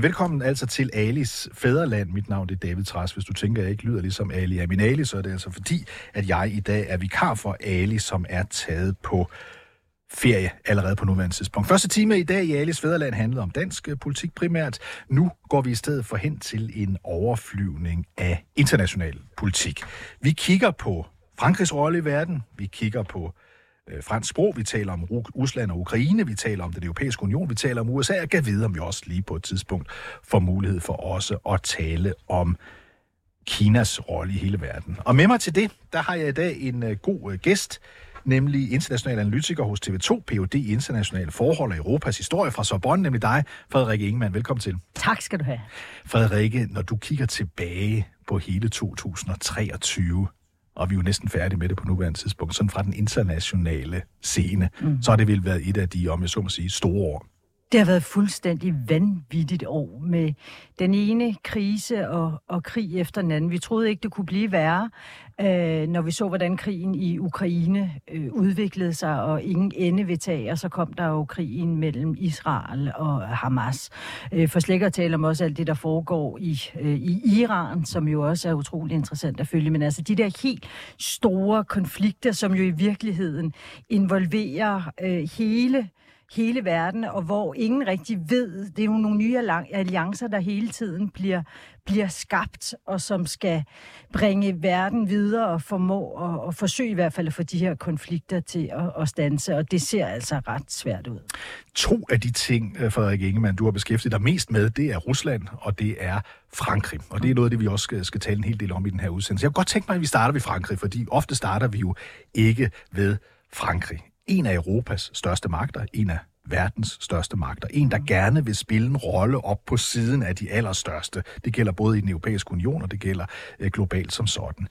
Men velkommen altså til Alis Fæderland. Mit navn er David Træs. Hvis du tænker, at jeg ikke lyder ligesom Ali er min Ali, så er det altså fordi, at jeg i dag er vikar for Ali, som er taget på ferie allerede på nuværende tidspunkt. Første time i dag i Alis Fæderland handlede om dansk politik primært. Nu går vi i stedet for hen til en overflyvning af international politik. Vi kigger på Frankrigs rolle i verden. Vi kigger på øh, fransk sprog. Vi taler om Ru- Rusland og Ukraine. Vi taler om den europæiske union. Vi taler om USA. Jeg kan vide, om vi også lige på et tidspunkt får mulighed for også at tale om Kinas rolle i hele verden. Og med mig til det, der har jeg i dag en uh, god uh, gæst, nemlig international analytiker hos TV2, Ph.D. i internationale forhold og Europas historie fra Sorbonne, nemlig dig, Frederikke Ingemann. Velkommen til. Tak skal du have. Frederikke, når du kigger tilbage på hele 2023, og vi er jo næsten færdige med det på nuværende tidspunkt, sådan fra den internationale scene, mm. så har det vel været et af de, om jeg så må sige, store år. Det har været fuldstændig vanvittigt år med den ene krise og, og krig efter den anden. Vi troede ikke, det kunne blive værre, øh, når vi så, hvordan krigen i Ukraine øh, udviklede sig, og ingen ende vil tage, og så kom der jo krigen mellem Israel og Hamas. Øh, for slet ikke at tale om også alt det, der foregår i, øh, i Iran, som jo også er utrolig interessant at følge. Men altså de der helt store konflikter, som jo i virkeligheden involverer øh, hele hele verden, og hvor ingen rigtig ved, det er jo nogle nye alliancer, der hele tiden bliver, bliver skabt, og som skal bringe verden videre og formå og, og forsøge i hvert fald at få de her konflikter til at, at stanse, og det ser altså ret svært ud. To af de ting, øh, Frederik Ingemann, du har beskæftiget dig mest med, det er Rusland, og det er Frankrig. Og det er noget af det, vi også skal, skal tale en hel del om i den her udsendelse. Jeg kunne godt tænke mig, at vi starter ved Frankrig, fordi ofte starter vi jo ikke ved Frankrig en af Europas største magter, en af verdens største magter. En, der gerne vil spille en rolle op på siden af de allerstørste. Det gælder både i den europæiske union, og det gælder øh, globalt som sådan.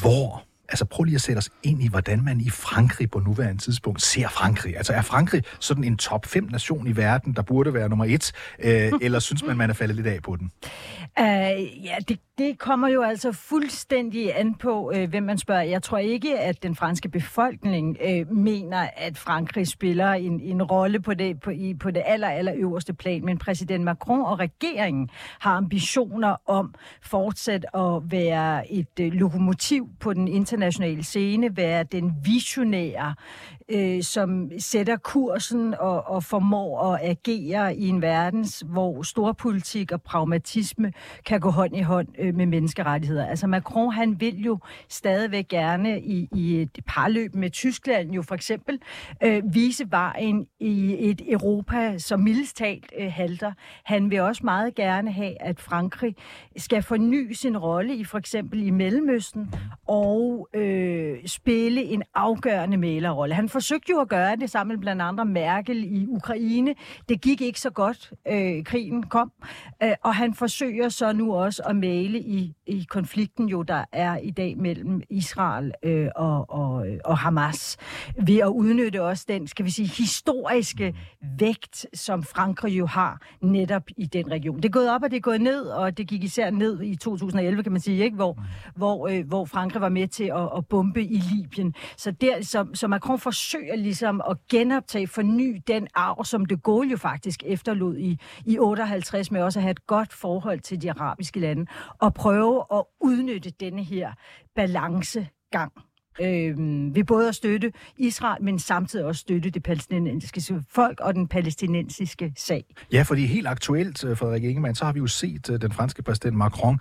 Hvor altså prøv lige at sætte os ind i, hvordan man i Frankrig på nuværende tidspunkt ser Frankrig. Altså er Frankrig sådan en top 5 nation i verden, der burde være nummer et, øh, eller synes man, man er faldet lidt af på den? Uh, ja, det, det kommer jo altså fuldstændig an på, øh, hvem man spørger. Jeg tror ikke, at den franske befolkning øh, mener, at Frankrig spiller en, en rolle på det, på, i, på det aller, aller øverste plan, men præsident Macron og regeringen har ambitioner om fortsat at være et øh, lokomotiv på den internationale scene, være den visionære, øh, som sætter kursen og, og formår at agere i en verden, hvor storpolitik og pragmatisme kan gå hånd i hånd øh, med menneskerettigheder. Altså Macron, han vil jo stadigvæk gerne i, i et parløb med Tyskland jo for eksempel øh, vise vejen i et Europa, som mildest talt øh, halter. Han vil også meget gerne have, at Frankrig skal forny sin rolle i for eksempel i Mellemøsten og øh, spille en afgørende mælerrolle. Han forsøgte jo at gøre det sammen med blandt andre Merkel i Ukraine. Det gik ikke så godt. Øh, krigen kom. Øh, og han forsøger så nu også at male i, i konflikten, jo der er i dag mellem Israel øh, og, og, og Hamas, ved at udnytte også den, skal vi sige, historiske vægt, som Frankrig jo har netop i den region. Det er gået op, og det er gået ned, og det gik især ned i 2011, kan man sige, ikke? Hvor, hvor, øh, hvor Frankrig var med til at, at bombe i Libyen. Så, der, så, så Macron forsøger ligesom at genoptage, forny den arv, som de Gaulle jo faktisk efterlod i, i 58, med også at have et godt forhold til de arabiske lande, og prøve at udnytte denne her balancegang øh, ved både at støtte Israel, men samtidig også støtte det palæstinensiske folk og den palæstinensiske sag. Ja, fordi helt aktuelt, øh, Frederik Ingemann, så har vi jo set øh, den franske præsident Macron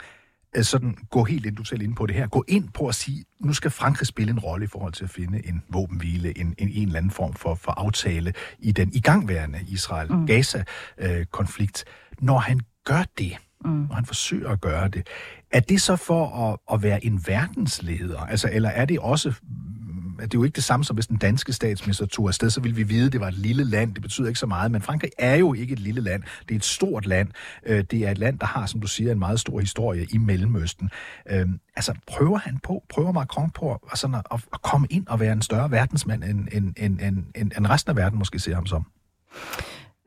sådan gå helt ind, du selv ind på det her, gå ind på at sige, nu skal Frankrig spille en rolle i forhold til at finde en våbenhvile, en, en, en eller anden form for, for aftale i den igangværende Israel-Gaza-konflikt. Mm. Når han gør det, mm. og han forsøger at gøre det, er det så for at, at være en verdensleder? Altså, eller er det også det er jo ikke det samme som hvis den danske statsminister tog afsted, så ville vi vide, at det var et lille land. Det betyder ikke så meget, men Frankrig er jo ikke et lille land. Det er et stort land. Øh, det er et land, der har, som du siger, en meget stor historie i Mellemøsten. Øhm, altså, prøver han på, prøver Macron på sådan at, at komme ind og være en større verdensmand, end, end, end, end, end resten af verden måske ser ham som?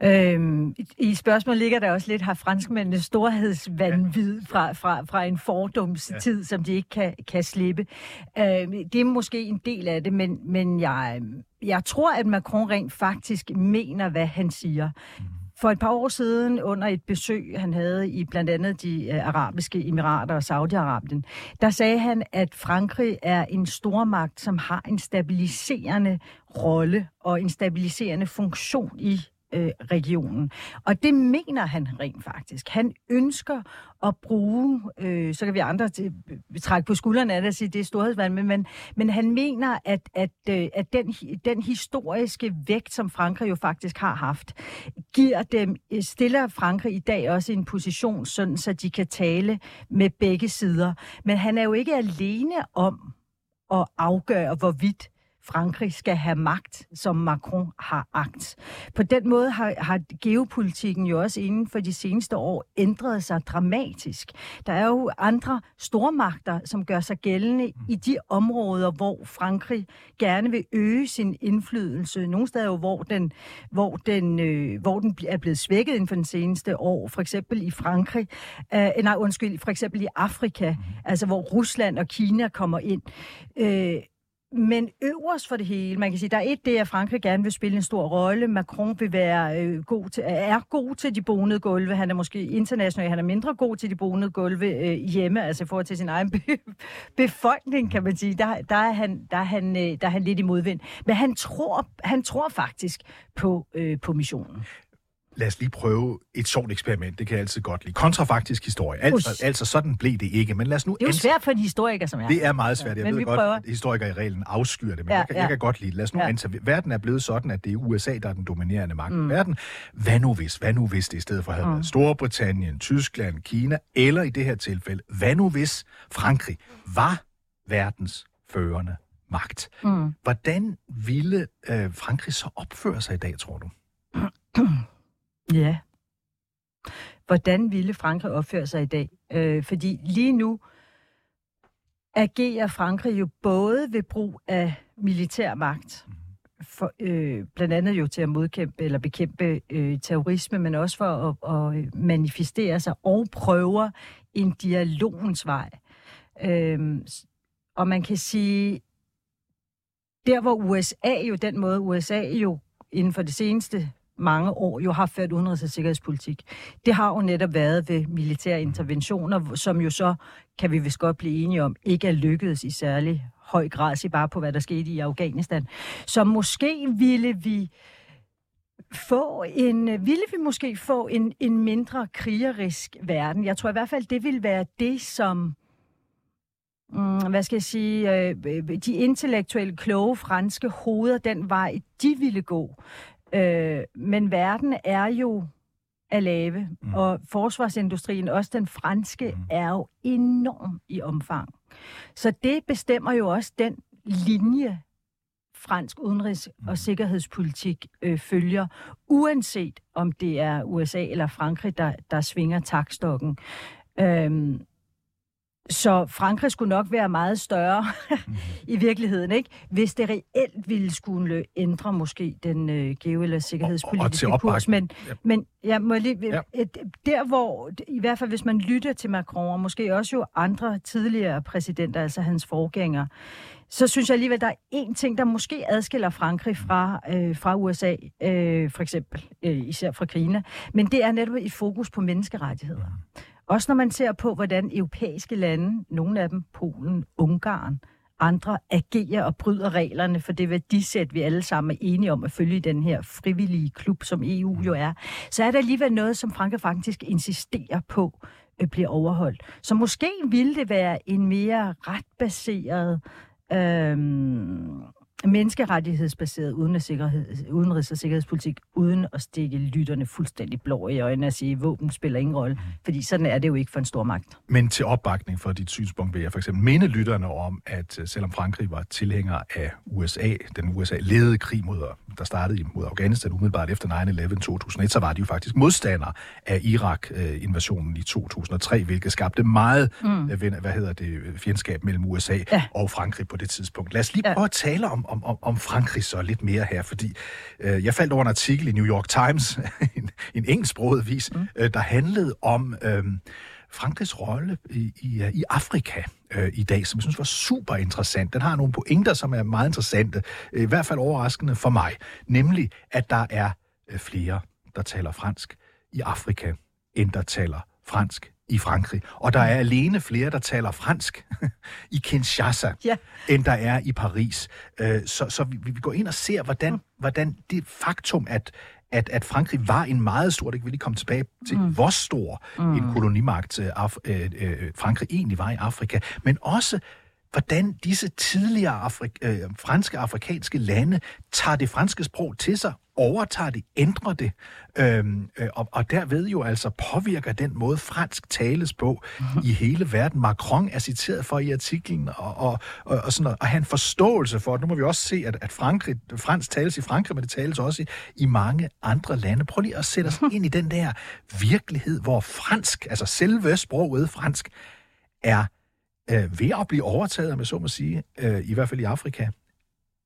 Øhm, I spørgsmålet ligger der også lidt, har franskmændene storhedsvandvid fra, fra, fra en fordomstid, ja. som de ikke kan, kan slippe. Øhm, det er måske en del af det, men, men jeg, jeg tror, at Macron rent faktisk mener, hvad han siger. Mm. For et par år siden, under et besøg, han havde i blandt andet de uh, arabiske emirater og Saudi-Arabien, der sagde han, at Frankrig er en stormagt, som har en stabiliserende rolle og en stabiliserende funktion i øh, regionen. Og det mener han rent faktisk. Han ønsker at bruge, øh, så kan vi andre til, øh, trække på skuldrene af det og sige, det er storhedsvand, men, men, men han mener, at, at, øh, at den, den historiske vægt, som Frankrig jo faktisk har haft, giver dem, øh, stiller Frankrig i dag også i en position, sådan så de kan tale med begge sider. Men han er jo ikke alene om at afgøre, hvorvidt Frankrig skal have magt, som Macron har agt. På den måde har, har geopolitikken jo også inden for de seneste år ændret sig dramatisk. Der er jo andre stormagter, som gør sig gældende i de områder, hvor Frankrig gerne vil øge sin indflydelse. Nogle steder jo, hvor den, hvor den, øh, hvor den er blevet svækket inden for den seneste år. For eksempel i Frankrig, øh, nej undskyld, for eksempel i Afrika, altså hvor Rusland og Kina kommer ind. Øh, men øverst for det hele, man kan sige, der er et det, at Frankrig gerne vil spille en stor rolle. Macron vil være øh, god til, er god til de bonede gulve. Han er måske international, han er mindre god til de bonede gulve øh, hjemme, altså i forhold til sin egen be- befolkning, kan man sige. Der, der, er han, der, er han, øh, der er han lidt i modvind. Men han tror, han tror faktisk på, øh, på missionen lad os lige prøve et sjovt eksperiment. Det kan jeg altid godt lide. Kontrafaktisk historie. Altså, altså sådan blev det ikke. Men lad os nu det er jo svært for en historiker som jeg. Det er meget svært. Jeg ja, ved godt, prøver. at historikere i reglen afskyer det, men ja, jeg, kan, ja. jeg kan godt lide det. Lad os nu ja. antage, verden er blevet sådan, at det er USA, der er den dominerende magt mm. i verden. Hvad nu hvis? Hvad nu hvis det i stedet for havde mm. været Storbritannien, Tyskland, Kina, eller i det her tilfælde, hvad nu hvis Frankrig var verdens førende magt? Mm. Hvordan ville øh, Frankrig så opføre sig i dag, tror du? Ja. Hvordan ville Frankrig opføre sig i dag? Øh, fordi lige nu agerer Frankrig jo både ved brug af militær magt, for, øh, blandt andet jo til at modkæmpe eller bekæmpe øh, terrorisme, men også for at, at øh, manifestere sig og prøver en dialogens vej. Øh, og man kan sige, der hvor USA jo, den måde USA jo inden for det seneste mange år jo har ført udenrigs- og sikkerhedspolitik. Det har jo netop været ved militære interventioner, som jo så, kan vi vist godt blive enige om, ikke er lykkedes i særlig høj grad, se bare på, hvad der skete i Afghanistan. Så måske ville vi få en, ville vi måske få en, en mindre krigerisk verden. Jeg tror i hvert fald, det vil være det, som mm, hvad skal jeg sige, øh, øh, de intellektuelle, kloge franske hoveder, den vej, de ville gå. Øh, men verden er jo at lave, mm. og forsvarsindustrien, også den franske, mm. er jo enorm i omfang. Så det bestemmer jo også den linje, fransk udenrigs- og mm. sikkerhedspolitik øh, følger, uanset om det er USA eller Frankrig, der, der svinger takstokken. Øhm, så Frankrig skulle nok være meget større i virkeligheden, ikke? hvis det reelt ville skulle ændre måske den øh, geo- eller sikkerhedspolitiske og, og kurs. Men, ja. men jeg må lige, ja. et, der hvor, i hvert fald hvis man lytter til Macron, og måske også jo andre tidligere præsidenter, altså hans forgængere, så synes jeg alligevel, der er en ting, der måske adskiller Frankrig fra, øh, fra USA, øh, for eksempel, øh, især fra Kina, men det er netop et fokus på menneskerettigheder. Mm. Også når man ser på, hvordan europæiske lande, nogle af dem, Polen, Ungarn, andre agerer og bryder reglerne for det værdisæt, vi alle sammen er enige om at følge i den her frivillige klub, som EU jo er, så er der alligevel noget, som Frankrig faktisk insisterer på øh, bliver overholdt. Så måske ville det være en mere retbaseret, øhm, menneskerettighedsbaseret udenrigs- og sikkerhedspolitik, uden at stikke lytterne fuldstændig blå i øjnene og sige, at våben spiller ingen rolle. Fordi sådan er det jo ikke for en stor magt. Men til opbakning for dit synspunkt vil jeg for eksempel minde lytterne om, at øh, selvom Frankrig var tilhænger af USA, den USA-ledede krig, mod, der startede mod Afghanistan umiddelbart efter 9-11 2001, så var de jo faktisk modstandere af Irak-invasionen i 2003, hvilket skabte meget mm. hvad hedder det, fjendskab mellem USA ja. og Frankrig på det tidspunkt. Lad os lige prøve at tale om, om, om, om Frankrig så lidt mere her, fordi øh, jeg faldt over en artikel i New York Times, en, en engelsksproget vis, mm. øh, der handlede om øh, Frankrigs rolle i, i, i Afrika øh, i dag, som jeg synes var super interessant. Den har nogle pointer, som er meget interessante, øh, i hvert fald overraskende for mig, nemlig at der er øh, flere, der taler fransk i Afrika, end der taler fransk i Frankrig. Og der er alene flere, der taler fransk i Kinshasa, ja. end der er i Paris. Øh, så, så vi, vi går ind og ser, hvordan, hvordan det faktum, at, at, at Frankrig var en meget stor, det kan vi lige komme tilbage til, mm. hvor stor mm. en kolonimagt Af, øh, øh, Frankrig egentlig var i Afrika, men også hvordan disse tidligere Afri- øh, franske afrikanske lande tager det franske sprog til sig, overtager det, ændrer det, øhm, øh, og, og derved jo altså påvirker den måde, fransk tales på mm-hmm. i hele verden. Macron er citeret for i artiklen, og, og, og, og, sådan, og have en forståelse for, nu må vi også se, at, at Frankrig, fransk tales i Frankrig, men det tales også i, i mange andre lande. Prøv lige at sætte os ind i den der virkelighed, hvor fransk, altså selve sproget fransk, er øh, ved at blive overtaget, jeg så må sige, øh, i hvert fald i Afrika,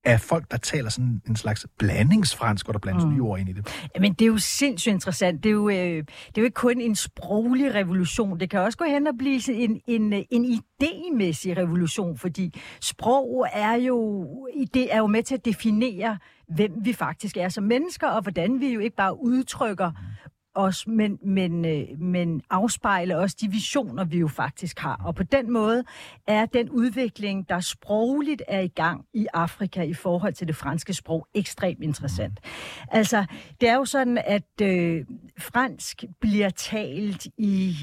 af folk, der taler sådan en slags blandingsfransk, og der blandes mm. nye ord ind i det. Jamen, det er jo sindssygt interessant. Det er jo, øh, det er jo ikke kun en sproglig revolution. Det kan også gå hen og blive en, en, en idémæssig revolution, fordi sprog er jo, det er jo med til at definere, hvem vi faktisk er som mennesker, og hvordan vi jo ikke bare udtrykker os, men, men, øh, men afspejle også de visioner, vi jo faktisk har. Og på den måde er den udvikling, der sprogligt er i gang i Afrika i forhold til det franske sprog, ekstremt interessant. Altså, det er jo sådan, at øh, fransk bliver talt i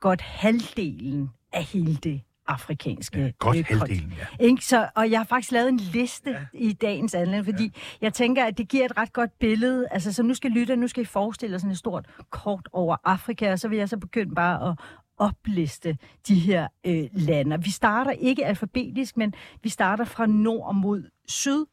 godt halvdelen af hele det afrikanske. Ja, godt øh, halvdelen, ja. Ikke? Så, og jeg har faktisk lavet en liste ja. i dagens anledning, fordi ja. jeg tænker, at det giver et ret godt billede. Altså, så nu skal lytte, nu skal I forestille jer sådan et stort kort over Afrika, og så vil jeg så begynde bare at opliste de her øh, lande. Vi starter ikke alfabetisk, men vi starter fra nord mod syd,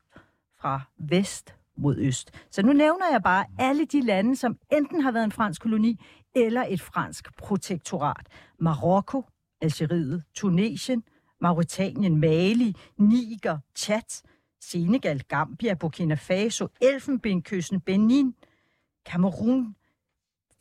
fra vest mod øst. Så nu nævner jeg bare alle de lande, som enten har været en fransk koloni eller et fransk protektorat. Marokko, Algeriet, Tunesien, Mauritanien, Mali, Niger, Chad, Senegal, Gambia, Burkina Faso, Elfenbenkysten, Benin, Kamerun,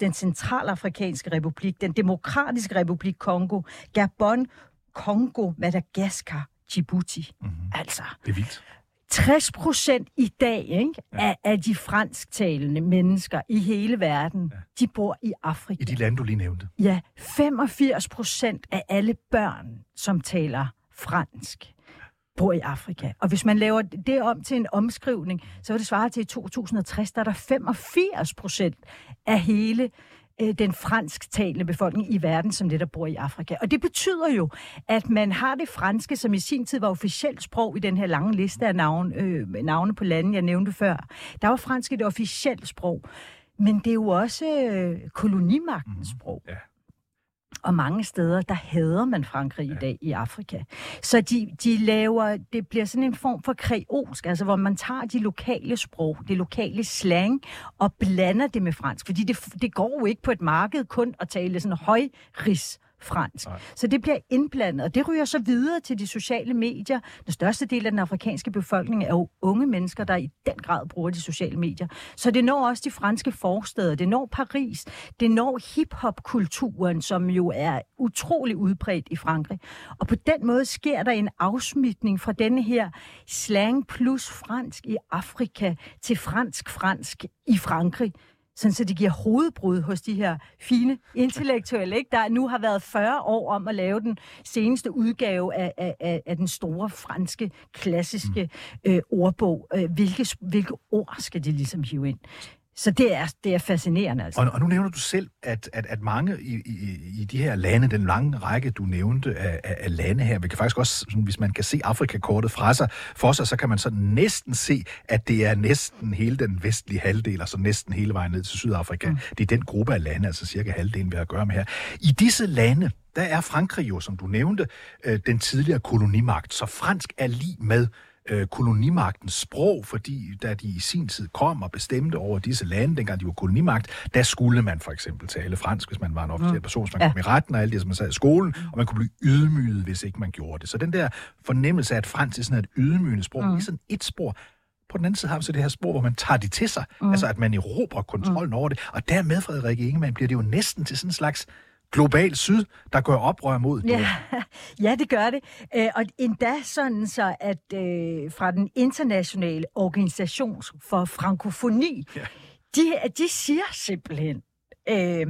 den centralafrikanske republik, den demokratiske republik Kongo, Gabon, Kongo, Madagaskar, Djibouti. Mm-hmm. Altså, det er vildt. 60 procent i dag ikke, ja. af, af de fransktalende mennesker i hele verden, ja. de bor i Afrika. I de lande, du lige nævnte. Ja, 85 procent af alle børn, som taler fransk, bor i Afrika. Og hvis man laver det om til en omskrivning, så vil det svare til i 2060, der er der 85 procent af hele den fransktalende befolkning i verden, som netop bor i Afrika. Og det betyder jo, at man har det franske, som i sin tid var officielt sprog i den her lange liste af navne, øh, navne på lande, jeg nævnte før. Der var fransk et officielt sprog. Men det er jo også øh, kolonimagtens mm, sprog. Ja. Og mange steder, der hader man Frankrig i dag i Afrika. Så de, de laver, det bliver sådan en form for kreolsk, altså hvor man tager de lokale sprog, det lokale slang, og blander det med fransk. Fordi det, det går jo ikke på et marked kun at tale sådan højris fransk. Nej. Så det bliver indblandet, og det ryger så videre til de sociale medier. Den største del af den afrikanske befolkning er jo unge mennesker, der i den grad bruger de sociale medier. Så det når også de franske forsteder, det når Paris, det når hip-hop-kulturen, som jo er utrolig udbredt i Frankrig. Og på den måde sker der en afsmitning fra denne her slang plus fransk i Afrika til fransk-fransk i Frankrig sådan så det giver hovedbrud hos de her fine intellektuelle, ikke? der nu har været 40 år om at lave den seneste udgave af, af, af den store franske, klassiske mm. øh, ordbog. Øh, hvilke, hvilke ord skal de ligesom hive ind? Så det er, det er fascinerende. Altså. Og, og nu nævner du selv, at, at, at mange i, i, i de her lande, den lange række, du nævnte af, af, af lande her, vi kan faktisk også, sådan, hvis man kan se Afrikakortet fra sig, for sig, så kan man så næsten se, at det er næsten hele den vestlige halvdel, altså næsten hele vejen ned til Sydafrika. Mm. Det er den gruppe af lande, altså cirka halvdelen, vi har at gøre med her. I disse lande, der er Frankrig jo, som du nævnte, øh, den tidligere kolonimagt, så fransk er lige med øh, kolonimagtens sprog, fordi da de i sin tid kom og bestemte over disse lande, dengang de var kolonimagt, der skulle man for eksempel tale fransk, hvis man var en officiel person, så man ja. kom i retten og alt det, som man sad i skolen, og man kunne blive ydmyget, hvis ikke man gjorde det. Så den der fornemmelse af, at fransk er sådan et ydmygende sprog, mm. sådan et spor, på den anden side har vi så det her spor, hvor man tager det til sig, mm. altså at man erobrer kontrollen mm. over det, og dermed, Frederik Ingemann, bliver det jo næsten til sådan en slags global syd, der gør oprør mod det. Ja, ja, det gør det. Øh, og endda sådan så, at øh, fra den internationale organisation for frankofoni, ja. de, de siger simpelthen, øh,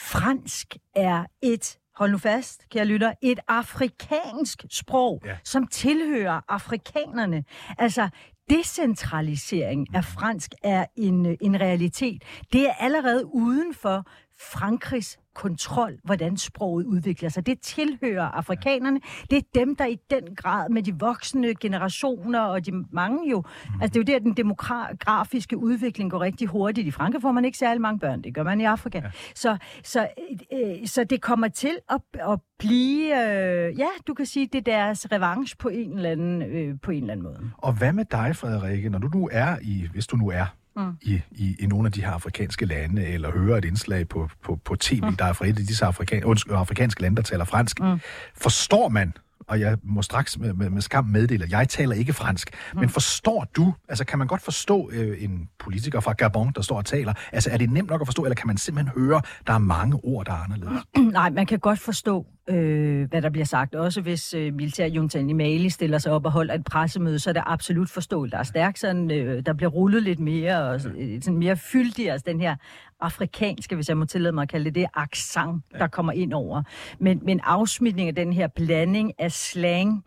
fransk er et hold nu fast, kære lytter, et afrikansk sprog, ja. som tilhører afrikanerne. Altså, decentralisering af fransk er en, en realitet. Det er allerede uden for Frankrigs kontrol, hvordan sproget udvikler sig. Det tilhører afrikanerne. Det er dem, der i den grad med de voksne generationer og de mange jo... Altså det er jo der, den demografiske udvikling går rigtig hurtigt. I Frankrig får man ikke særlig mange børn. Det gør man i Afrika. Ja. Så, så, øh, så det kommer til at, at blive... Øh, ja, du kan sige, det er deres revanche på en eller anden, øh, på en eller anden måde. Og hvad med dig, Frederikke, når du nu er i... Hvis du nu er mm. i, i, i nogle af de her afrikanske lande, eller hører et indslag på, på, på tv, mm. der er fra et af disse afrikan, undskyld, afrikanske lande, der taler fransk. Mm. Forstår man og jeg må straks med, med, med skam meddele, jeg taler ikke fransk. Mm. Men forstår du, altså kan man godt forstå øh, en politiker fra Gabon, der står og taler? Altså er det nemt nok at forstå, eller kan man simpelthen høre, der er mange ord, der er anderledes? Nej, man kan godt forstå, øh, hvad der bliver sagt. Også hvis øh, militærjuntaen i Mali stiller sig op og holder et pressemøde, så er det absolut forståeligt. Der er stærkt sådan, øh, der bliver rullet lidt mere, og øh, sådan mere fyldig, altså den her afrikanske, hvis jeg må tillade mig at kalde det det, accent, der kommer ind over. Men, men afsmitning af den her blanding af slang,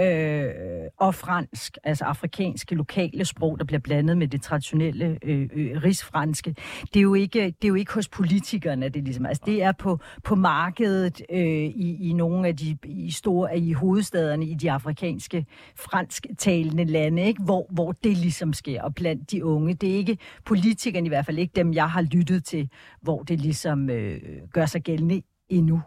øh, og fransk, altså afrikanske lokale sprog, der bliver blandet med det traditionelle øh, øh, rigsfranske. Det er, jo ikke, det er jo ikke hos politikerne, det er ligesom, altså det er på, på markedet øh, i, i nogle af de i store i hovedstaderne i de afrikanske fransktalende lande, ikke? Hvor, hvor det ligesom sker, og blandt de unge. Det er ikke politikerne i hvert fald ikke dem, jeg har lyttet til, hvor det ligesom øh, gør sig gældende endnu.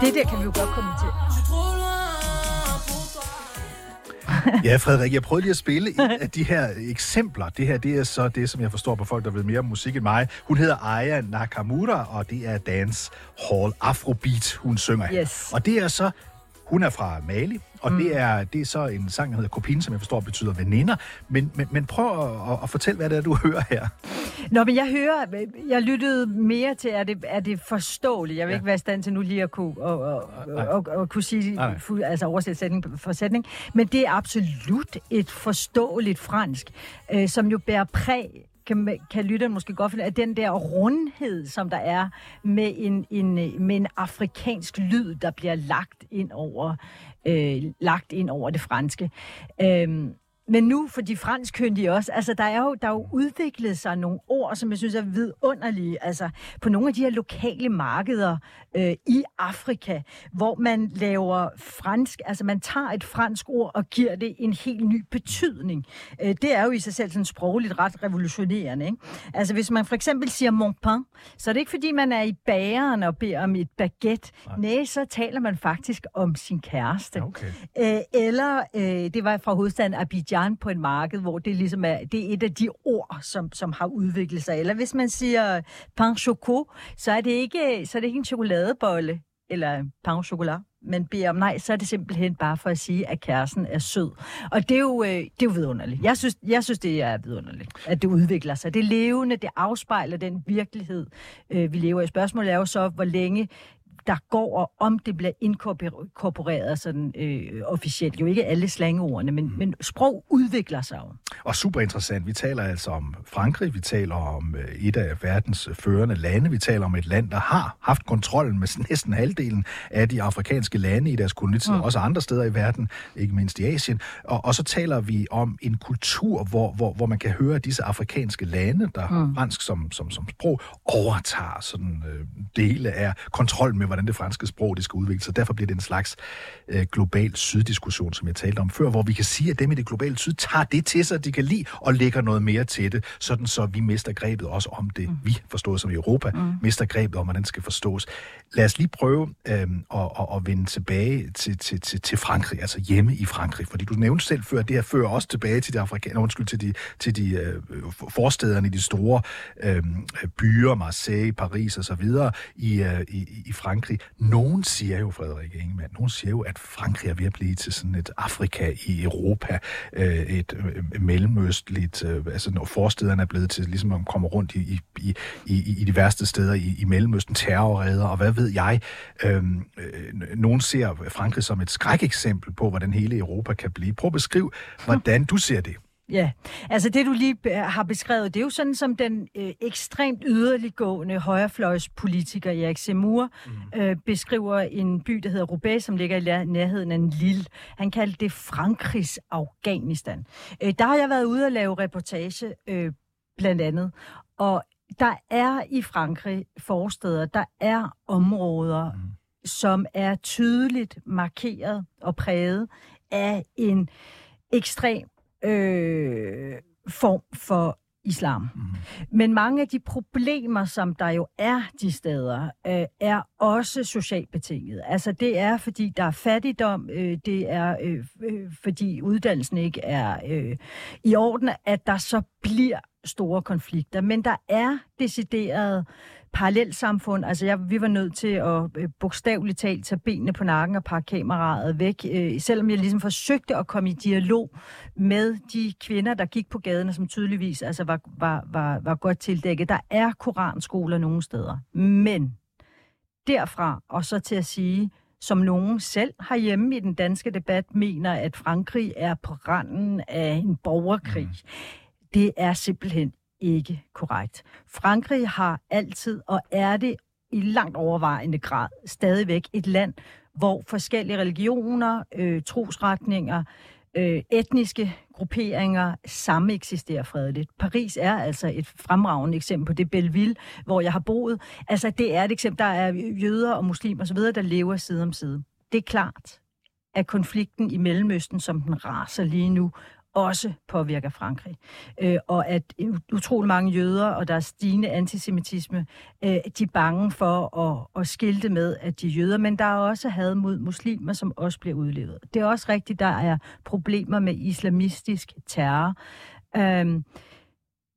Det der kan vi jo godt komme til. ja, Frederik, jeg prøvede lige at spille et af de her eksempler. Det her, det er så det, som jeg forstår på folk, der ved mere om musik end mig. Hun hedder Aya Nakamura, og det er Dance Hall Afrobeat, hun synger. Yes. Og det er så hun er fra Mali, og mm. det, er, det er så en sang, der hedder Kopin, som jeg forstår betyder veninder. Men, men, men prøv at, at, at fortælle, hvad det er, du hører her. Nå, men jeg hører, jeg lyttede mere til, er det, er det forståeligt? Jeg vil ja. ikke være i stand til nu lige at kunne, og, og, og, og, og kunne sige, nej. Fu, altså oversætte sætning for sætning. Men det er absolut et forståeligt fransk, øh, som jo bærer præg kan, kan lytteren måske godt finde, at den der rundhed, som der er med en, en, med en afrikansk lyd, der bliver lagt ind over, øh, lagt ind over det franske. Øh, men nu for de franskkyndige også, altså der er jo, der er jo udviklet sig nogle ord, som jeg synes er vidunderlige, altså på nogle af de her lokale markeder øh, i Afrika, hvor man laver fransk, altså man tager et fransk ord og giver det en helt ny betydning. Øh, det er jo i sig selv sådan sprogligt ret revolutionerende. Ikke? Altså hvis man for eksempel siger mon pain, så er det ikke fordi man er i bageren og beder om et baguette. Nej, Nej så taler man faktisk om sin kæreste. Okay. Øh, eller, øh, det var fra hovedstaden Abidjan, Abidjan på en marked, hvor det ligesom er, det er et af de ord, som, som har udviklet sig. Eller hvis man siger pain choco, så er det ikke, så er det ikke en chokoladebolle, eller pain chocolat, man beder om nej, så er det simpelthen bare for at sige, at kæresten er sød. Og det er jo, øh, det er jo vidunderligt. Jeg synes, jeg synes, det er vidunderligt, at det udvikler sig. Det er levende, det afspejler den virkelighed, øh, vi lever i. Spørgsmålet er jo så, hvor længe der går, og om det bliver inkorporeret sådan øh, officielt. Jo ikke alle slangordene, men, mm. men sprog udvikler sig jo. Og super interessant. Vi taler altså om Frankrig, vi taler om øh, et af verdens førende lande, vi taler om et land, der har haft kontrollen med næsten halvdelen af de afrikanske lande i deres kolonitid, mm. også andre steder i verden, ikke mindst i Asien. Og, og så taler vi om en kultur, hvor, hvor, hvor man kan høre, disse afrikanske lande, der mm. fransk som, som, som sprog, overtager sådan øh, dele af kontrol med, hvordan det franske sprog det skal udvikle sig. Derfor bliver det en slags øh, global syddiskussion, som jeg talte om før, hvor vi kan sige, at dem i det globale syd tager det til sig, de kan lide, og lægger noget mere til det, sådan så vi mister grebet også om det, mm. vi forstået som Europa, mm. mister grebet om, hvordan det skal forstås. Lad os lige prøve øh, at, at, at vende tilbage til, til, til, til Frankrig, altså hjemme i Frankrig, fordi du nævnte selv før, at det her fører også tilbage til de afrikanere, undskyld, til de, til de øh, forstederne i de store øh, byer, Marseille, Paris og så videre i, øh, i, i Frankrig. Nogen siger jo, Frederik Ingemann, nogen siger jo, at Frankrig er ved at blive til sådan et Afrika i Europa, øh, et øh, mellemøstligt, øh, altså når forstederne er blevet til ligesom at komme rundt i, i, i, i de værste steder i, i Mellemøsten, terrorredder, og hvad ved jeg. Øhm, øh, nogen ser Frankrig som et skrækeksempel på, hvordan hele Europa kan blive. Prøv at beskrive, hvordan du ser det. Ja, altså det du lige har beskrevet, det er jo sådan som den øh, ekstremt yderliggående højrefløjspolitiker Erik Zemmour mm. øh, beskriver en by, der hedder Roubaix, som ligger i nærheden af lille. Han kaldte det Frankrigs Afghanistan. Øh, der har jeg været ude og lave reportage øh, blandt andet, og der er i Frankrig forsteder, der er områder, mm. som er tydeligt markeret og præget af en ekstrem øh, form for islam. Mm. Men mange af de problemer, som der jo er de steder, øh, er også socialt betinget. Altså det er, fordi der er fattigdom, øh, det er, øh, øh, fordi uddannelsen ikke er øh, i orden, at der så bliver store konflikter. Men der er decideret parallelsamfund. Altså, jeg, vi var nødt til at øh, bogstaveligt talt tage benene på nakken og pakke kameraet væk, øh, selvom jeg ligesom forsøgte at komme i dialog med de kvinder, der gik på gaden, som tydeligvis altså, var, var, var, var godt tildækket. Der er koranskoler nogle steder. Men derfra og så til at sige, som nogen selv hjemme i den danske debat mener, at Frankrig er på randen af en borgerkrig. Mm. Det er simpelthen ikke korrekt. Frankrig har altid, og er det i langt overvejende grad, stadigvæk et land, hvor forskellige religioner, øh, trosretninger, øh, etniske grupperinger samme eksisterer fredeligt. Paris er altså et fremragende eksempel på det Belleville, hvor jeg har boet. Altså, det er et eksempel, der er jøder og muslimer osv., der lever side om side. Det er klart, at konflikten i Mellemøsten, som den raser lige nu, også påvirker Frankrig. Øh, og at utrolig mange jøder og der er stigende antisemitisme, øh, de er bange for at, at skilte med, at de er jøder, men der er også had mod muslimer, som også bliver udlevet. Det er også rigtigt, der er problemer med islamistisk terror. Øh,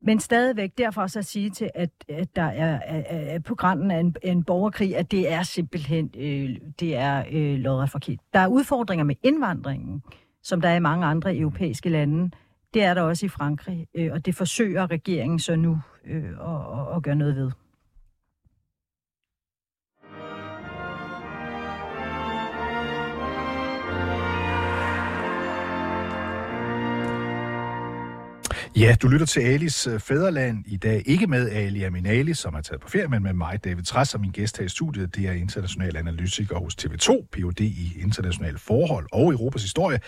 men stadigvæk derfor så at sige til, at, at der er, er på grænsen af en, en borgerkrig, at det er simpelthen øh, det er øh, lodret forkert. Der er udfordringer med indvandringen som der er i mange andre europæiske lande. Det er der også i Frankrig, øh, og det forsøger regeringen så nu øh, at, at gøre noget ved. Ja, du lytter til Alis øh, Fæderland i dag. Ikke med Ali Aminali, som er taget på ferie, men med mig, David Træs, og min gæst her i studiet. Det er international analytiker hos TV2, Ph.D. i internationale forhold og Europas historie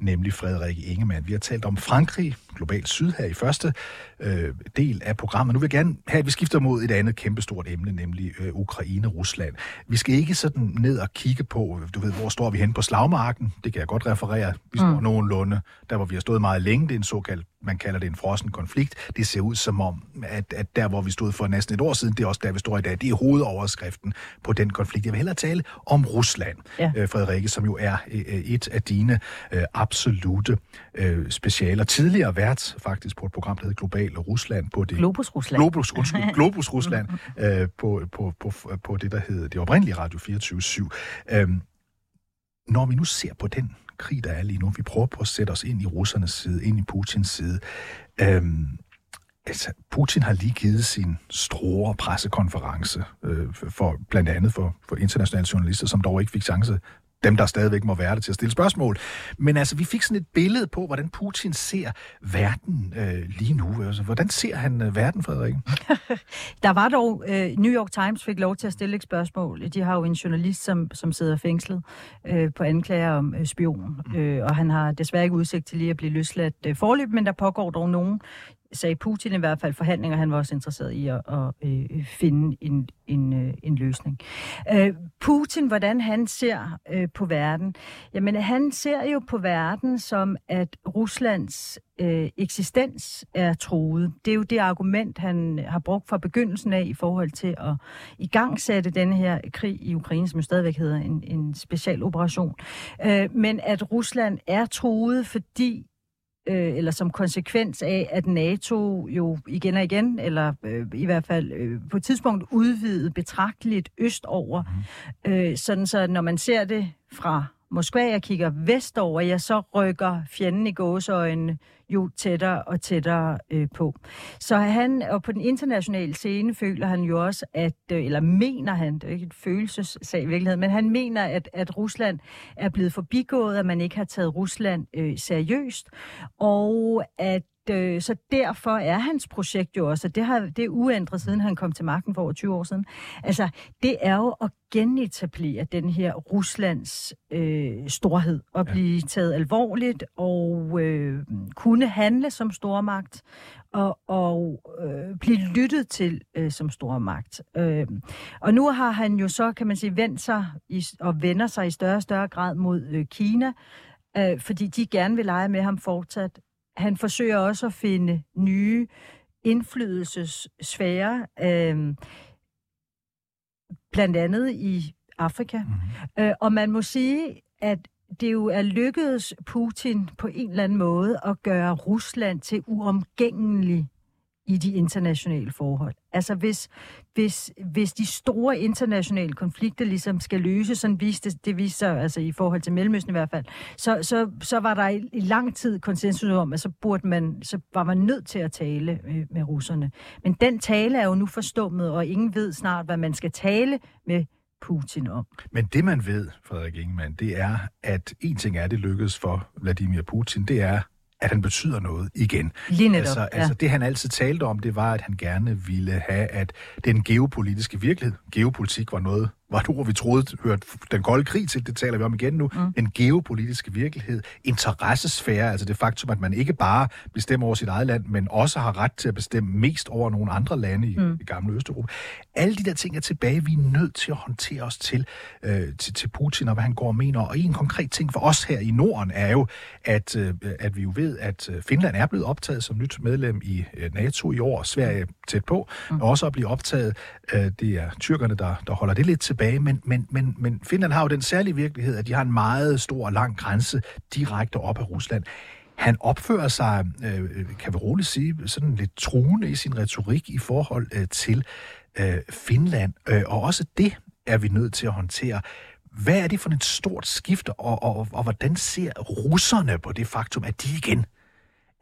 nemlig Frederik Ingemann. Vi har talt om Frankrig, globalt syd her i første øh, del af programmet. Nu vil jeg gerne have, at vi skifter mod et andet kæmpestort emne, nemlig øh, Ukraine-Rusland. Vi skal ikke sådan ned og kigge på, du ved, hvor står vi hen på slagmarken? Det kan jeg godt referere. Vi står mm. nogenlunde, der hvor vi har stået meget længe. Det er en såkaldt man kalder det en frossen konflikt. Det ser ud som om, at, at der, hvor vi stod for næsten et år siden, det er også der, vi står i dag. Det er hovedoverskriften på den konflikt. Jeg vil hellere tale om Rusland, ja. øh, Frederikke, som jo er øh, et af dine øh, absolute øh, specialer. Tidligere vært faktisk på et program, der hedder Global Rusland. På det, Globus Rusland. Globus, undskyld, Globus Rusland, øh, på, på, på, på det, der hedder det oprindelige Radio 24 /7. Øh, når vi nu ser på den krig, der er lige nu, vi prøver på at sætte os ind i russernes side, ind i Putins side. Øhm, altså, Putin har lige givet sin store pressekonference, øh, for, blandt andet for, for internationale journalister, som dog ikke fik chance dem, der stadigvæk må være der til at stille spørgsmål. Men altså, vi fik sådan et billede på, hvordan Putin ser verden øh, lige nu. Altså, hvordan ser han øh, verden, Frederik? der var dog, øh, New York Times fik lov til at stille et spørgsmål. De har jo en journalist, som, som sidder fængslet øh, på anklager om øh, spion, mm. øh, og han har desværre ikke udsigt til lige at blive løsladt øh, forløb, men der pågår dog nogen sagde Putin i hvert fald forhandlinger, han var også interesseret i at, at, at finde en, en, øh, en løsning. Øh, Putin, hvordan han ser øh, på verden? Jamen, han ser jo på verden som, at Ruslands øh, eksistens er troet. Det er jo det argument, han har brugt fra begyndelsen af i forhold til at igangsætte denne her krig i Ukraine, som jo stadigvæk hedder en, en special operation. Øh, men at Rusland er troet, fordi øh, eller som konsekvens af, at NATO jo igen og igen, eller øh, i hvert fald øh, på et tidspunkt udvidet betragteligt østover, mm. øh, sådan så når man ser det fra Moskva jeg kigger vestover, ja, så rykker fjenden i gåseøjne jo tættere og tættere øh, på. Så han, og på den internationale scene føler han jo også, at, øh, eller mener han, det er ikke et følelsessag i virkeligheden, men han mener, at, at Rusland er blevet forbigået, at man ikke har taget Rusland øh, seriøst, og at øh, så derfor er hans projekt jo også, og det, har, det er uændret siden han kom til magten for over 20 år siden, altså det er jo at genetablere den her Ruslands øh, storhed og blive ja. taget alvorligt og øh, kunne handle som stormagt og, og øh, blive lyttet til øh, som stormagt. Øh, og nu har han jo så, kan man sige, vendt sig i, og vender sig i større og større grad mod øh, Kina, øh, fordi de gerne vil lege med ham fortsat han forsøger også at finde nye indflydelsesfære, øh, blandt andet i Afrika. Mm-hmm. Øh, og man må sige, at det jo er lykkedes Putin på en eller anden måde at gøre Rusland til uomgængelig i de internationale forhold. Altså hvis, hvis, hvis de store internationale konflikter ligesom skal løses, sådan viste det, det viste sig altså i forhold til Mellemøsten i hvert fald, så, så, så var der i, i lang tid konsensus om, at så, burde man, så var man nødt til at tale med, med russerne. Men den tale er jo nu forstummet, og ingen ved snart, hvad man skal tale med Putin om. Men det man ved, Frederik Ingemann, det er, at en ting er, det lykkedes for Vladimir Putin, det er, at han betyder noget igen. Lige netop, altså, ja. altså det han altid talte om, det var, at han gerne ville have, at den geopolitiske virkelighed, geopolitik var noget, var et ord, vi troede hørte den kolde krig til, det taler vi om igen nu, mm. den geopolitiske virkelighed, interessesfære, altså det faktum, at man ikke bare bestemmer over sit eget land, men også har ret til at bestemme mest over nogle andre lande i, mm. i gamle Østeuropa. Alle de der ting er tilbage, vi er nødt til at håndtere os til, øh, til, til Putin og hvad han går og mener. Og en konkret ting for os her i Norden er jo, at, øh, at vi jo ved, at øh, Finland er blevet optaget som nyt medlem i øh, NATO i år, Sverige tæt på, mm. og også at blive optaget, øh, det er tyrkerne, der, der holder det lidt til tilbage, men, men, men, men Finland har jo den særlige virkelighed, at de har en meget stor og lang grænse direkte op af Rusland. Han opfører sig, øh, kan vi roligt sige, sådan lidt truende i sin retorik i forhold øh, til øh, Finland, øh, og også det er vi nødt til at håndtere. Hvad er det for et stort skift, og, og, og hvordan ser russerne på det faktum, at de igen